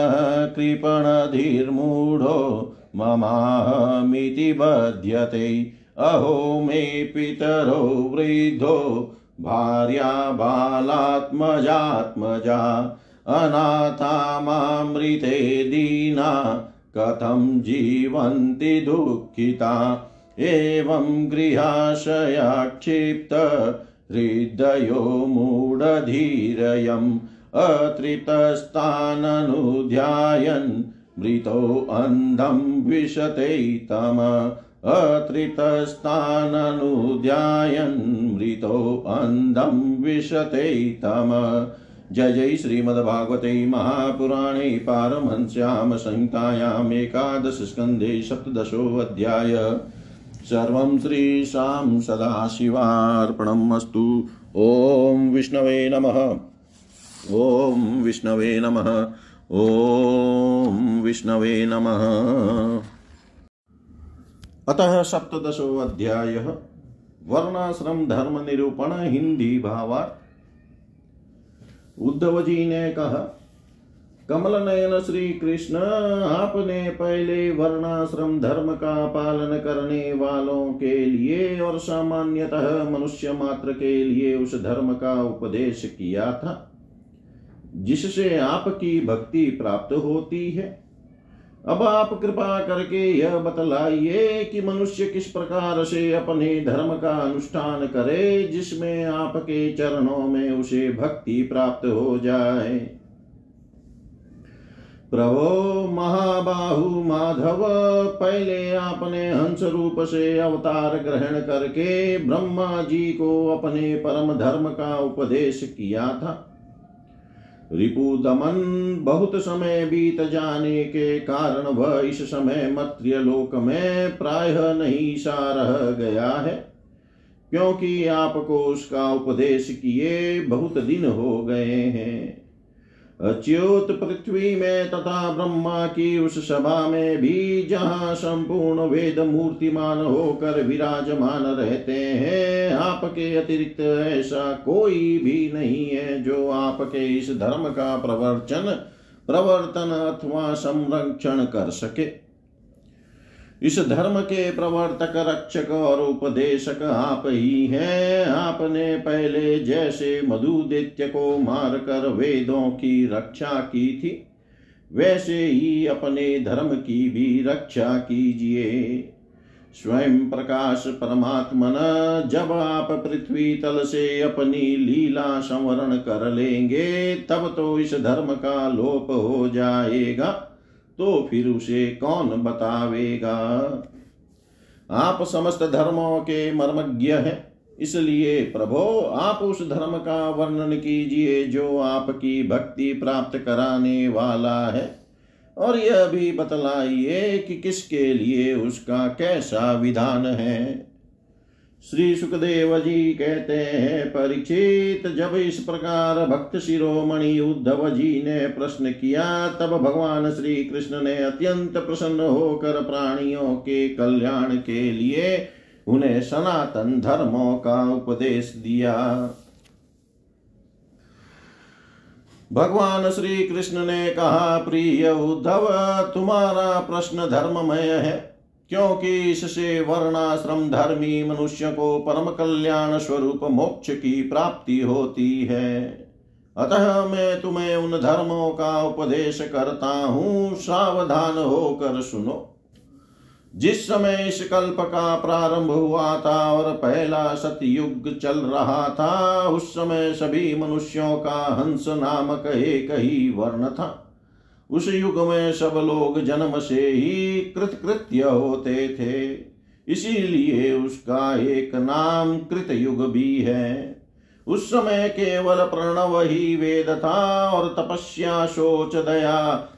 कृपणधिर्मूढो ममाहमिति बध्यते। अहो मे पितरो वृद्धो भार्या बालात्मजात्मजा अनाथा मामृते दीना कथं जीवन्ति दुःखिता। एवं गृहाशयाक्षिप्त हृदयो मूढधीरयम् अतृप्तस्ताननुध्यायन् मृतोऽन्धं विशते तम। अतृप्तस्ताननुध्यायन् मृतोऽन्धं विशते तम। जय जय श्रीमद्भागवते महापुराणे पारमहंस्यां संहितायाम् एकादशस्कन्धे सप्तदशोऽध्याय। सर्वं श्रीशां सदाशिवार्पणम् ॐ विष्णवे नमः। ॐ विष्णवे नमः। ॐ विष्णवे नमः। अतः सप्तदशोऽध्यायः। वर्णाश्रम धर्म निरूपण हिंदी भावार्थ। उद्धव जी ने कहा कमल नयन श्री कृष्ण आपने पहले वर्णाश्रम धर्म का पालन करने वालों के लिए और सामान्यतः मनुष्य मात्र के लिए उस धर्म का उपदेश किया था, जिससे आपकी भक्ति प्राप्त होती है। अब आप कृपा करके यह बतलाइए कि मनुष्य किस प्रकार से अपने धर्म का अनुष्ठान करे, जिसमें आपके चरणों में उसे भक्ति प्राप्त हो जाए। प्रभो महाबाहु माधव, पहले आपने हंस रूप से अवतार ग्रहण करके ब्रह्मा जी को अपने परम धर्म का उपदेश किया था। रिपु दमन बहुत समय बीत जाने के कारण वह इस समय मत्र्य लोक में प्रायः नहीं सा रह गया है, क्योंकि आपको उसका उपदेश किए बहुत दिन हो गए हैं। अच्युत पृथ्वी में तथा ब्रह्मा की उस सभा में भी जहाँ संपूर्ण वेद मूर्तिमान होकर विराजमान रहते हैं, आपके अतिरिक्त ऐसा कोई भी नहीं है जो आपके इस धर्म का प्रवर्चन, प्रवर्तन अथवा संरक्षण कर सके। इस धर्म के प्रवर्तक, रक्षक और उपदेशक आप ही हैं। आपने पहले जैसे मधुदित्य को मारकर वेदों की रक्षा की थी, वैसे ही अपने धर्म की भी रक्षा कीजिए। स्वयं प्रकाश परमात्मन, जब आप पृथ्वी तल से अपनी लीला संवरण कर लेंगे, तब तो इस धर्म का लोप हो जाएगा। तो फिर उसे कौन बतावेगा? आप समस्त धर्मों के मर्मज्ञ हैं, इसलिए प्रभो, आप उस धर्म का वर्णन कीजिए जो आपकी भक्ति प्राप्त कराने वाला है। और यह भी बतलाइए कि किसके लिए उसका कैसा विधान है। श्री सुखदेव जी कहते हैं, परीक्षित, जब इस प्रकार भक्त शिरोमणि उद्धव जी ने प्रश्न किया, तब भगवान श्री कृष्ण ने अत्यंत प्रसन्न होकर प्राणियों के कल्याण के लिए उन्हें सनातन धर्मों का उपदेश दिया। भगवान श्री कृष्ण ने कहा, प्रिय उद्धव, तुम्हारा प्रश्न धर्ममय है। क्योंकि इससे वर्णाश्रम धर्मी मनुष्य को परम कल्याण स्वरूप मोक्ष की प्राप्ति होती है। अतः मैं तुम्हें उन धर्मों का उपदेश करता हूँ, सावधान होकर सुनो। जिस समय इस कल्प का प्रारंभ हुआ था और पहला सतयुग चल रहा था, उस समय सभी मनुष्यों का हंस नामक एक ही वर्ण था। उस युग में सब लोग जन्म से ही कृतकृत्य होते थे। इसीलिए उसका एक नाम कृत युग भी है। उस समय केवल प्रणव ही वेद था और तपस्या, शोच, दया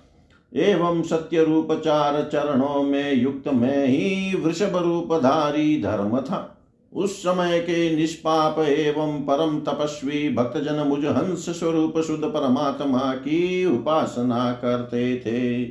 एवं सत्य रूप चार चरणों में युक्त में ही वृषभ रूपधारी धर्म था। उस समय के निष्पाप एवं परम तपस्वी भक्तजन मुझ हंस स्वरूप शुद्ध परमात्मा की उपासना करते थे।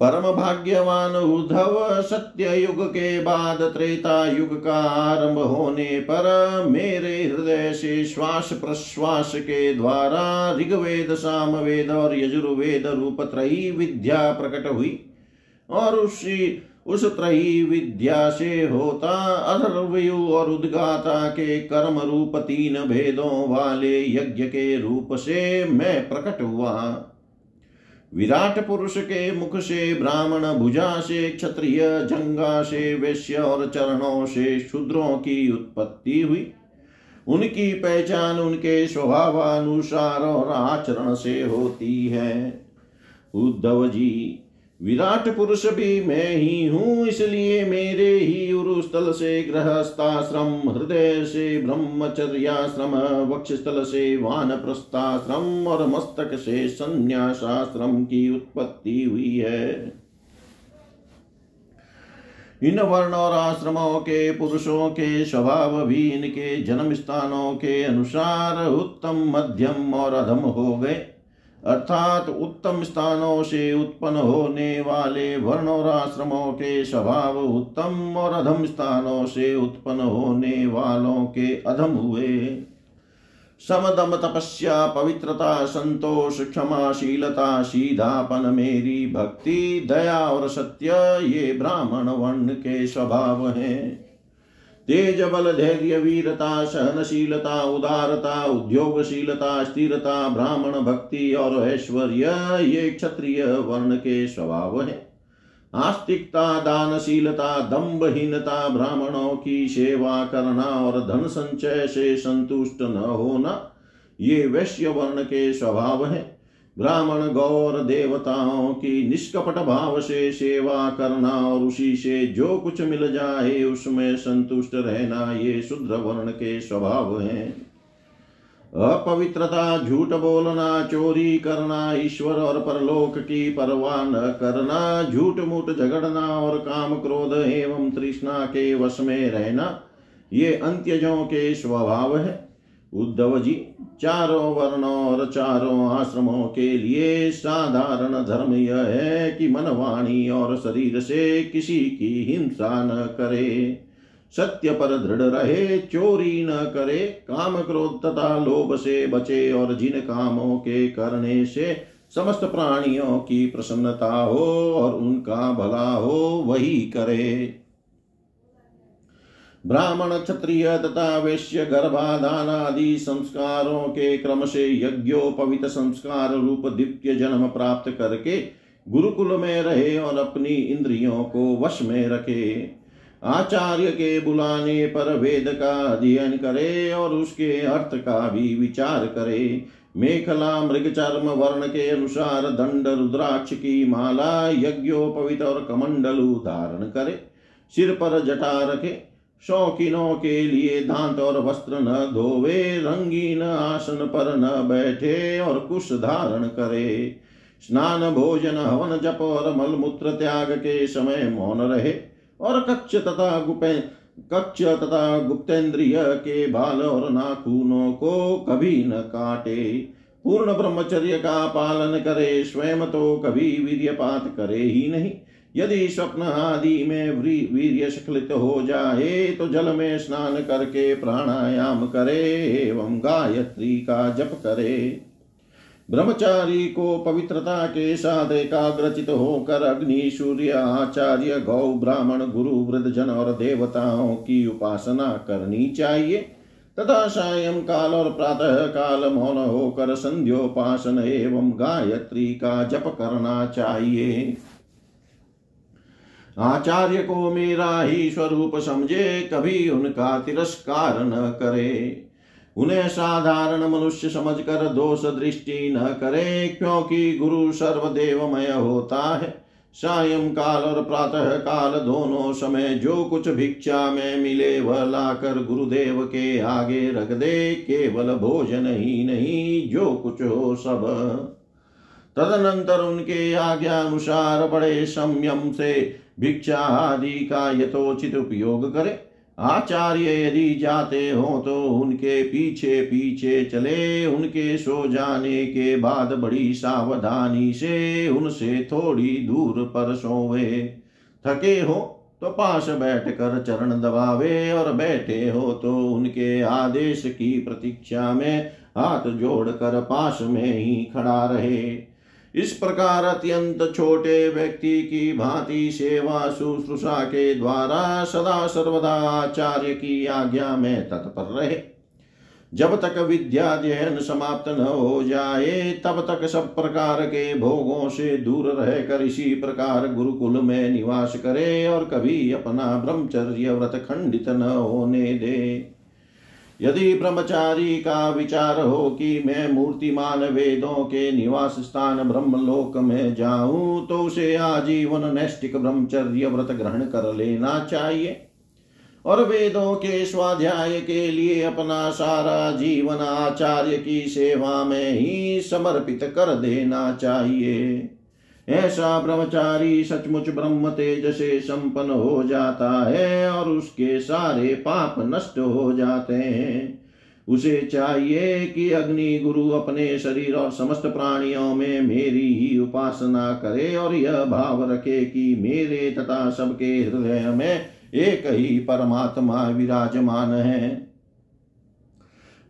परम भाग्यवान उद्धव सत्य युग के बाद त्रेता युग का आरंभ होने पर मेरे हृदय से श्वास प्रश्वास के द्वारा ऋग्वेद, सामवेद और यजुर्वेद रूप त्रयी विद्या प्रकट हुई और उसी उस त्रही विद्या से होता अधर्वयु और उद्गाता के कर्म रूप तीन भेदों वाले यज्ञ के रूप से मैं प्रकट हुआ। विराट पुरुष के मुख से, ब्राह्मण भुजा से, क्षत्रिय जंगा से, वैश्य और चरणों से शूद्रों की उत्पत्ति हुई। उनकी पहचान उनके स्वभावानुसार और आचरण से होती है। उद्धव जी विराट पुरुष भी मैं ही हूँ, इसलिए मेरे ही उरुस्थल से, गृहस्थाश्रम, हृदय से, ब्रह्मचर्याश्रम, वक्षस्थल से वान प्रस्थाश्रम और मस्तक से संन्यासाश्रम की उत्पत्ति हुई है। इन वर्ण और आश्रमों के, पुरुषों के स्वभाव भी इनके जन्म स्थानों के अनुसार उत्तम, मध्यम और अधम हो गए। अर्थात उत्तम स्थानों से उत्पन्न होने वाले वर्ण और आश्रमों के स्वभाव उत्तम और अधम स्थानों से उत्पन्न होने वालों के अधम हुए। समदम तपस्या, पवित्रता, संतोष, क्षमाशीलता, सीधापन, मेरी भक्ति, दया और सत्य, ये ब्राह्मण वर्ण के स्वभाव हैं। तेज बल धैर्य वीरता सहनशीलता, उदारता, उद्योगशीलता, स्थिरता, ब्राह्मण भक्ति और ऐश्वर्य, ये क्षत्रिय वर्ण के स्वभाव है। आस्तिकता, दानशीलता दम्भहीनता ब्राह्मणों की सेवा करना और धन संचय से संतुष्ट न होना, ये वैश्य वर्ण के स्वभाव है। ब्राह्मण गौर देवताओं की निष्कपट भाव से सेवा करना और उसी से जो कुछ मिल जाए उसमें संतुष्ट रहना ये शुद्र वर्ण के स्वभाव हैं। अपवित्रता, झूठ बोलना, चोरी करना, ईश्वर और परलोक की परवाह न करना, झूठ मूठ झगड़ना और काम क्रोध एवं तृष्णा के वश में रहना, ये अंत्यजों के स्वभाव है। उद्धव जी चारों वर्णों और चारों आश्रमों के लिए साधारण धर्म यह है कि मन वाणी और शरीर से किसी की हिंसा न करे। सत्य पर दृढ़ रहे, चोरी न करे, काम क्रोध तथा लोभ से बचे और जिन कामों के करने से समस्त प्राणियों की प्रसन्नता हो और उनका भला हो, वही करे। ब्राह्मण क्षत्रिय तथा वैश्य गर्भाधान आदि संस्कारों के क्रम से यज्ञोपवित संस्कार रूप दिव्य जन्म प्राप्त करके गुरुकुल में रहे और अपनी इंद्रियों को वश में रखे। आचार्य के बुलाने पर वेद का अध्ययन करे और उसके अर्थ का भी विचार करे। मेखला मृग चर्म वर्ण के अनुसार दंड, रुद्राक्ष की माला, यज्ञोपवित और कमंडलु धारण करे। सिर पर जटा रखे शौकीनों के लिए दांत और वस्त्र न धोवे, रंगीन आसन पर न बैठे और कुश धारण करे। स्नान, भोजन, हवन, जप और मलमूत्र त्याग के समय मौन रहे और कक्ष तथा गुपे, कक्ष तथा गुप्तेन्द्रिय के बाल और नाखूनों को कभी न काटे। पूर्ण ब्रह्मचर्य का पालन करे, स्वयं तो कभी वीर्यपात करे ही नहीं। यदि स्वप्न आदि में वीर्य स्खलित हो जाए तो जल में स्नान करके प्राणायाम करे एवं गायत्री का जप करे। ब्रह्मचारी को पवित्रता के साथ एकाग्रचित होकर अग्नि, सूर्य, आचार्य, गौ, ब्राह्मण, गुरु, वृद्धजन और देवताओं की उपासना करनी चाहिए। तथा सायं काल और प्रातः काल मौन होकर संध्योपासन एवं गायत्री का जप करना चाहिए। आचार्य को मेरा ही स्वरूप समझे, कभी उनका तिरस्कार न करे। उन्हें साधारण मनुष्य समझकर दोष दृष्टि न करे, क्योंकि गुरु सर्वदेवमय होता है। सायं काल और प्रातः काल दोनों समय जो कुछ भिक्षा में मिले, वह लाकर गुरुदेव के आगे रख दे, केवल भोजन ही नहीं, जो कुछ हो सब। तदनंतर उनके आज्ञा अनुसार बड़े संयम से भिक्षा आदि का यथोचित उपयोग करे। आचार्य यदि जाते हो तो उनके पीछे पीछे चले। उनके सो जाने के बाद बड़ी सावधानी से उनसे थोड़ी दूर पर सोवे। थके हो तो पास बैठ कर चरण दबावे और बैठे हो तो उनके आदेश की प्रतीक्षा में हाथ जोड़कर पास में ही खड़ा रहे। इस प्रकार अत्यंत छोटे व्यक्ति की भांति सेवा शुश्रूषा के द्वारा सदा सर्वदा आचार्य की आज्ञा में तत्पर रहे। जब तक विद्याध्ययन समाप्त न हो जाए, तब तक सब प्रकार के भोगों से दूर रहकर इसी प्रकार गुरुकुल में निवास करे और कभी अपना ब्रह्मचर्य व्रत खंडित न होने दे। यदि ब्रह्मचारी का विचार हो कि मैं मूर्तिमान वेदों के निवास स्थान ब्रह्मलोक में जाऊँ तो उसे आजीवन नैष्टिक ब्रह्मचर्य व्रत ग्रहण कर लेना चाहिए। और वेदों के स्वाध्याय के लिए अपना सारा जीवन आचार्य की सेवा में ही समर्पित कर देना चाहिए। ऐसा ब्रह्मचारी सचमुच ब्रह्म तेज से संपन्न हो जाता है और उसके सारे पाप नष्ट हो जाते हैं। उसे चाहिए कि अग्नि गुरु अपने शरीर और समस्त प्राणियों में मेरी ही उपासना करे और यह भाव रखे कि मेरे तथा सबके हृदय में एक ही परमात्मा विराजमान है।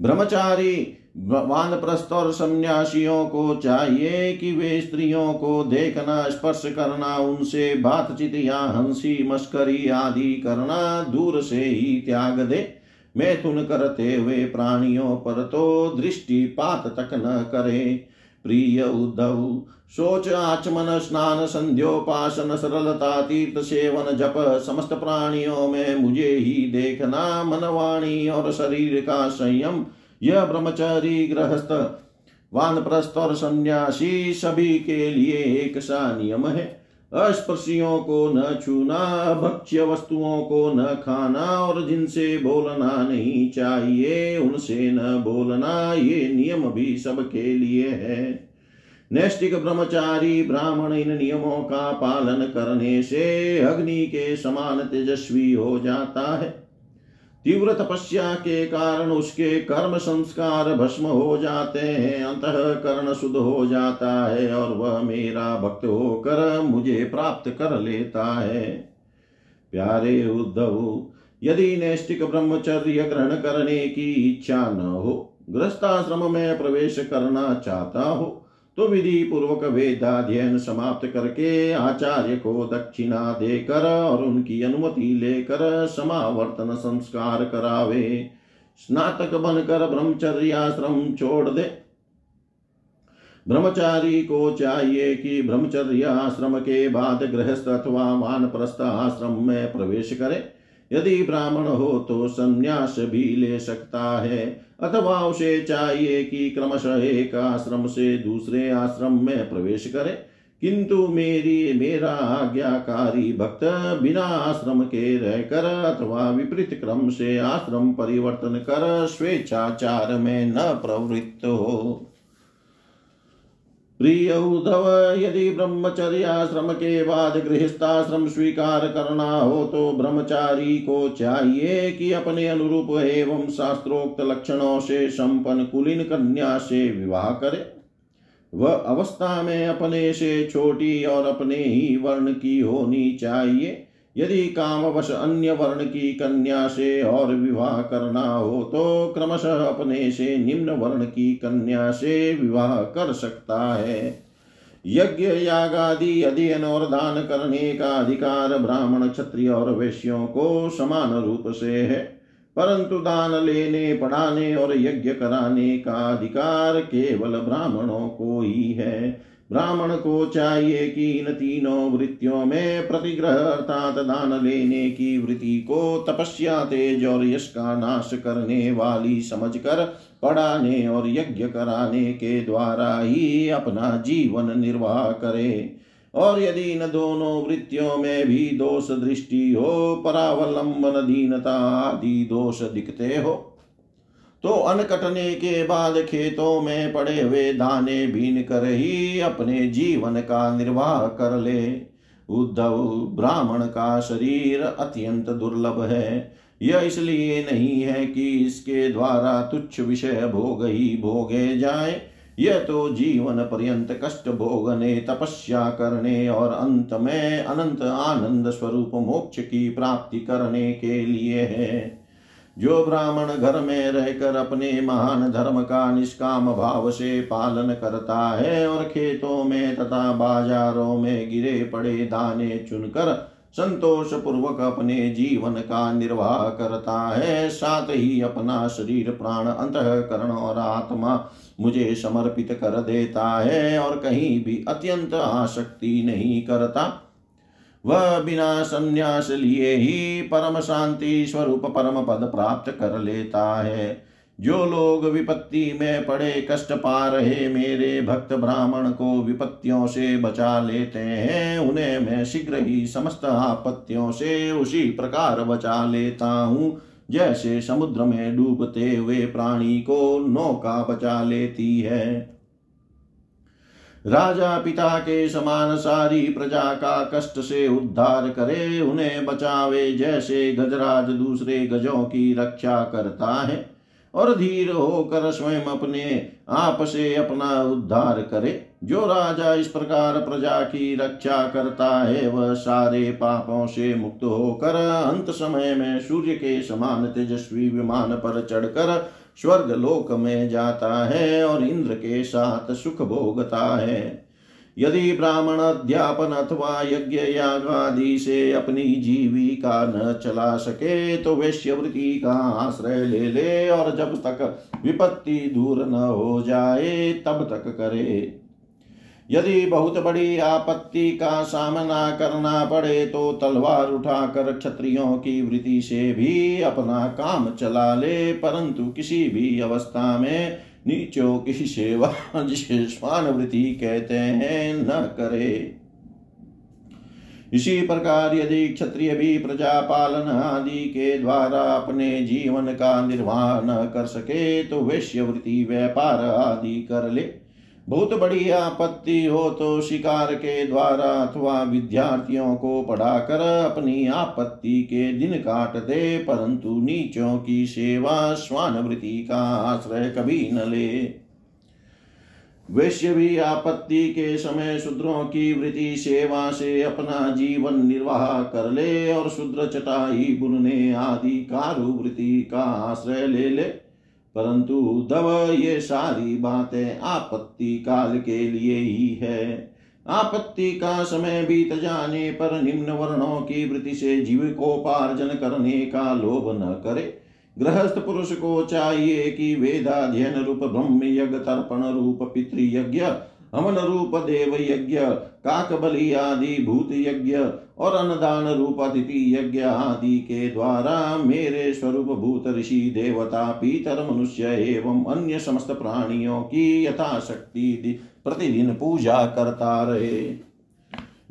ब्रह्मचारी वानप्रस्थ और सन्यासियों को चाहिए कि वे स्त्रियों को देखना, स्पर्श करना, उनसे बातचीत या हँसी मस्करी आदि करना दूर से ही त्याग दे। मैथुन करते हुए प्राणियों पर तो दृष्टिपात तक न करे। प्रिय उद्धव सोच आचमन, स्नान, संध्योपासन, सरलता, तीर्थ, सेवन, जप, समस्त प्राणियों में मुझे ही देखना, मनवाणी और शरीर का संयम यह ब्रह्मचारी गृहस्थ। वानप्रस्थ और सन्यासी सभी के लिए एक सा नियम है। अस्पर्शियों को न छूना, भक्ष्य वस्तुओं को न खाना और जिनसे बोलना नहीं चाहिए, उनसे न बोलना, ये नियम भी सबके लिए है। नैष्टिक ब्रह्मचारी ब्राह्मण इन नियमों का पालन करने से अग्नि के समान तेजस्वी हो जाता है। तीव्र तपस्या के कारण उसके कर्म संस्कार भस्म हो जाते हैं अंतः कर्ण शुद्ध हो जाता है और वह मेरा भक्त होकर मुझे प्राप्त कर लेता है। प्यारे उद्धव, यदि नैष्टिक ब्रह्मचर्य ग्रहण करने की इच्छा न हो, गृहस्थाश्रम में प्रवेश करना चाहता हो तो विधि पूर्वक वेदाध्ययन समाप्त करके आचार्य को दक्षिणा देकर और उनकी अनुमति लेकर समावर्तन संस्कार करावे। स्नातक बनकर ब्रह्मचर्याश्रम छोड़ दे। ब्रह्मचारी को चाहिए कि ब्रह्मचर्य आश्रम के बाद गृहस्थ अथवा मानप्रस्थ आश्रम में प्रवेश करे। यदि ब्राह्मण हो तो संन्यास भी ले सकता है। अथवा उसे चाहिए कि क्रमशः एक आश्रम से दूसरे आश्रम में प्रवेश करे। किंतु मेरी, मेरा आज्ञाकारी भक्त बिना आश्रम के रहकर अथवा विपरीत क्रम से आश्रम परिवर्तन कर स्वेच्छाचार में न प्रवृत्त हो। प्रिय उद्धव यदि ब्रह्मचर्याश्रम के बाद गृहस्थाश्रम स्वीकार करना हो तो ब्रह्मचारी को चाहिए कि अपने अनुरूप एवं शास्त्रोक्त लक्षणों से संपन्न कुलीन कन्या से विवाह करे। वह अवस्था में अपने से छोटी और अपने ही वर्ण की होनी चाहिए। यदि कामवश अन्य वर्ण की कन्या से और विवाह करना हो तो क्रमशः अपने से निम्न वर्ण की कन्या से विवाह कर सकता है। यज्ञ, यागादि, अध्ययन और दान करने का अधिकार ब्राह्मण, क्षत्रिय और वैश्यों को समान रूप से है। परंतु दान लेने, पढ़ाने और यज्ञ कराने का अधिकार केवल ब्राह्मणों को ही है। ब्राह्मण को चाहिए कि इन तीनों वृत्तियों में प्रतिग्रह अर्थात दान लेने की वृत्ति को तपस्या, तेज और यश का नाश करने वाली समझकर, पढ़ाने और यज्ञ कराने के द्वारा ही अपना जीवन निर्वाह करे। और यदि इन दोनों वृत्तियों में भी दोष दृष्टि हो, परावलंबन, दीनता आदि दोष दिखते हो तो अन्न कटने के बाद खेतों में पड़े हुए दाने बीन कर ही अपने जीवन का निर्वाह कर ले। उद्धव ब्राह्मण का शरीर अत्यंत दुर्लभ है। यह इसलिए नहीं है कि इसके द्वारा तुच्छ विषय भोग ही भोगे जाए। यह तो जीवन पर्यंत कष्ट भोगने, तपस्या करने और अंत में अनंत आनंद स्वरूप मोक्ष की प्राप्ति करने के लिए है। जो ब्राह्मण घर में रहकर अपने महान धर्म का निष्काम भाव से पालन करता है और खेतों में तथा बाजारों में गिरे पड़े दाने चुनकर संतोष पूर्वक अपने जीवन का निर्वाह करता है, साथ ही अपना शरीर प्राण अंतकरण और आत्मा मुझे समर्पित कर देता है और कहीं भी अत्यंत आसक्ति नहीं करता। वह बिना संन्यास लिए ही परम शांति स्वरूप परम पद प्राप्त कर लेता है। जो लोग विपत्ति में पड़े कष्ट पा रहे मेरे भक्त ब्राह्मण को विपत्तियों से बचा लेते हैं, उन्हें मैं शीघ्र ही समस्त आपत्तियों से उसी प्रकार बचा लेता हूँ। जैसे समुद्र में डूबते हुए प्राणी को नौका बचा लेती है। राजा पिता के समान सारी प्रजा का कष्ट से उद्धार करे, उन्हें बचावे जैसे गजराज दूसरे गजों की रक्षा करता है और धीर होकर स्वयं अपने आप से अपना उद्धार करे। जो राजा इस प्रकार प्रजा की रक्षा करता है, वह सारे पापों से मुक्त होकर अंत समय में सूर्य के समान तेजस्वी विमान पर चढ़कर स्वर्ग लोक में जाता है और इंद्र के साथ सुख भोगता है। यदि ब्राह्मण अध्यापन अथवा यज्ञ यागादि से अपनी जीविका न चला सके तो वैश्यवृत्ति का आश्रय ले ले और जब तक विपत्ति दूर न हो जाए, तब तक करे। यदि बहुत बड़ी आपत्ति का सामना करना पड़े तो तलवार उठाकर क्षत्रियों की वृत्ति से भी अपना काम चला ले, परंतु किसी भी अवस्था में नीचों की सेवा *laughs* जिसे स्वानवृत्ति कहते हैं, न करे। इसी प्रकार यदि क्षत्रिय भी प्रजा पालन आदि के द्वारा अपने जीवन का निर्वाह न कर सके तो वैश्य वैश्यवृत्ति, व्यापार आदि कर ले। बहुत बड़ी आपत्ति हो तो शिकार के द्वारा अथवा विद्यार्थियों को पढ़ाकर अपनी आपत्ति के दिन काट दे, परंतु नीचों की सेवा स्वानवृत्ति का आश्रय कभी न ले। वैश्य भी आपत्ति के समय शूद्रों की वृत्ति सेवा से अपना जीवन निर्वाह कर ले और शूद्र चटाई बुनने आदि कारू वृत्ति का आश्रय ले ले। परंतु दव ये सारी बातें आपत्ति काल के लिए ही है। आपत्ति का समय बीत जाने पर निम्न वर्णों की वृत्ति से जीव को पार्जन करने का लोभ न करे। गृहस्थ पुरुष को चाहिए कि वेदाध्ययन रूप ब्रह्म यज्ञ तर्पण रूप पितृयज्ञ अमन रूप देव यज्ञ काक बलि आदि भूत यज्ञ और अन्नदान रूप अतिथि यज्ञ आदि के द्वारा मेरे स्वरूप भूत ऋषि, देवता, पीतर, मनुष्य एवं अन्य समस्त प्राणियों की यथाशक्ति प्रतिदिन पूजा करता रहे।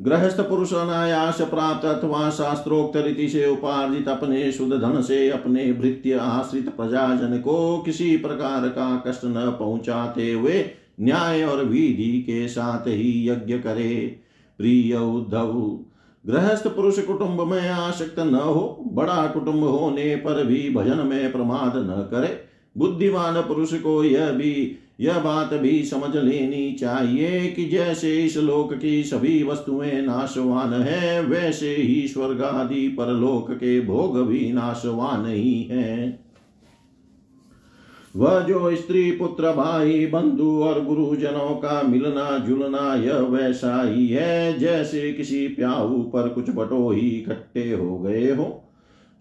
गृहस्थ पुरुष अनायास प्राप्त अथवा शास्त्रोक्त रीति से उपार्जित अपने शुद्ध धन से अपने भृत्य आश्रित प्रजाजन को किसी प्रकार का कष्ट न पहुंचाते हुए न्याय और विधि के साथ ही यज्ञ करे। प्रिय उद्धव, गृहस्थ पुरुष कुटुंब में आसक्त न हो, बड़ा कुटुंब होने पर भी भजन में प्रमाद न करे। बुद्धिमान पुरुष को यह भी, यह बात भी समझ लेनी चाहिए कि जैसे इस लोक की सभी वस्तुएँ नाशवान है, वैसे ही स्वर्ग आदि परलोक के भोग भी नाशवान ही हैं। वह जो स्त्री पुत्र भाई बंधु और गुरुजनों का मिलना जुलना यह वैसा ही है, जैसे किसी प्याऊ पर कुछ बटो ही इकट्ठे हो गए हो।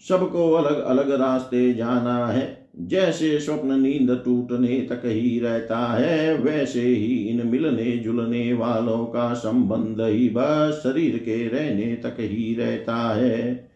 सबको अलग अलग रास्ते जाना है, जैसे स्वप्न नींद टूटने तक ही रहता है, वैसे ही इन मिलने जुलने वालों का संबंध ही बस शरीर के रहने तक ही रहता है।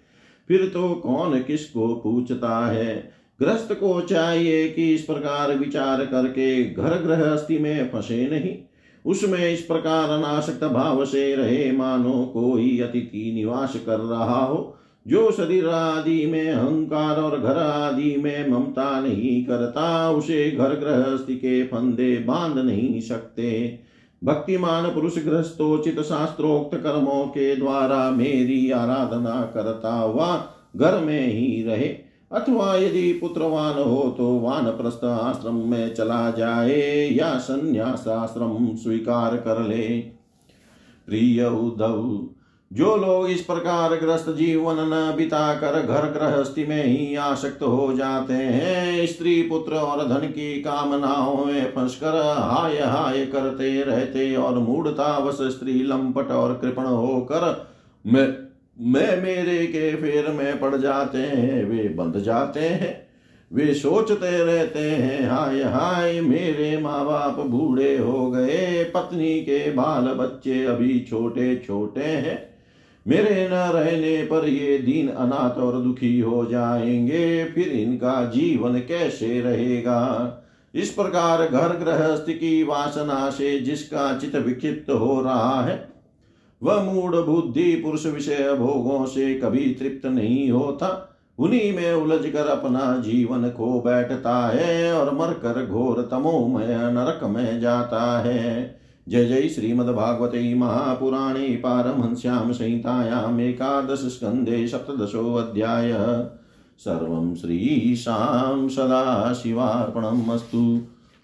फिर तो कौन किसको पूछता है? ग्रस्त को चाहिए कि इस प्रकार विचार करके घर गृहस्थी में फंसे नहीं। उसमें इस प्रकार अनासक्त भाव से रहे मानो कोई अतिथि निवास कर रहा हो, जो शरीर आदि में अहंकार और घर आदि में ममता नहीं करता, उसे घर गृहस्थी के फंदे बाँध नहीं सकते। भक्तिमान पुरुष ग्रस्तोचित शास्त्रोक्त कर्मों के द्वारा मेरी आराधना करता हुआ घर में ही रहे। अथवा यदि पुत्रवान हो तो वान प्रस्थ आश्रम में चला जाए या संन्यास आश्रम स्वीकार कर ले। प्रिय उद्धव, जो लोग इस प्रकार ग्रस्त जीवन न बिता कर घर गृहस्थी में ही आसक्त हो जाते हैं, स्त्री पुत्र और धन की कामनाओं में फंसकर हाय हाय करते रहते और मूढ़तावश स्त्री लंपट और कृपण होकर मैं मैं मेरे के फेर में पड़ जाते हैं, वे बंध जाते हैं, वे सोचते रहते हैं, हाय हाय मेरे माँ बाप बूढ़े हो गए, पत्नी के बाल बच्चे अभी छोटे छोटे हैं, मेरे न रहने पर ये दीन अनाथ और दुखी हो जाएँगे, फिर इनका जीवन कैसे रहेगा? इस प्रकार घर गृहस्थ की वासना से जिसका चित विक्षिप्त हो रहा है वह मूड बुद्धि पुरुष विषय भोगों से कभी तृप्त नहीं होता। उन्हीं में उलझ कर अपना जीवन खो बैठता है और मरकर घोर तमोमय नरक में जाता है। जय जय श्रीमद्भागवते महापुराणे पारमहंस्यां संहितायाम् एकादशस्कन्धे सप्तदशोऽध्याय सर्वं श्रीशां सदाशिवार्पणम् अस्तु।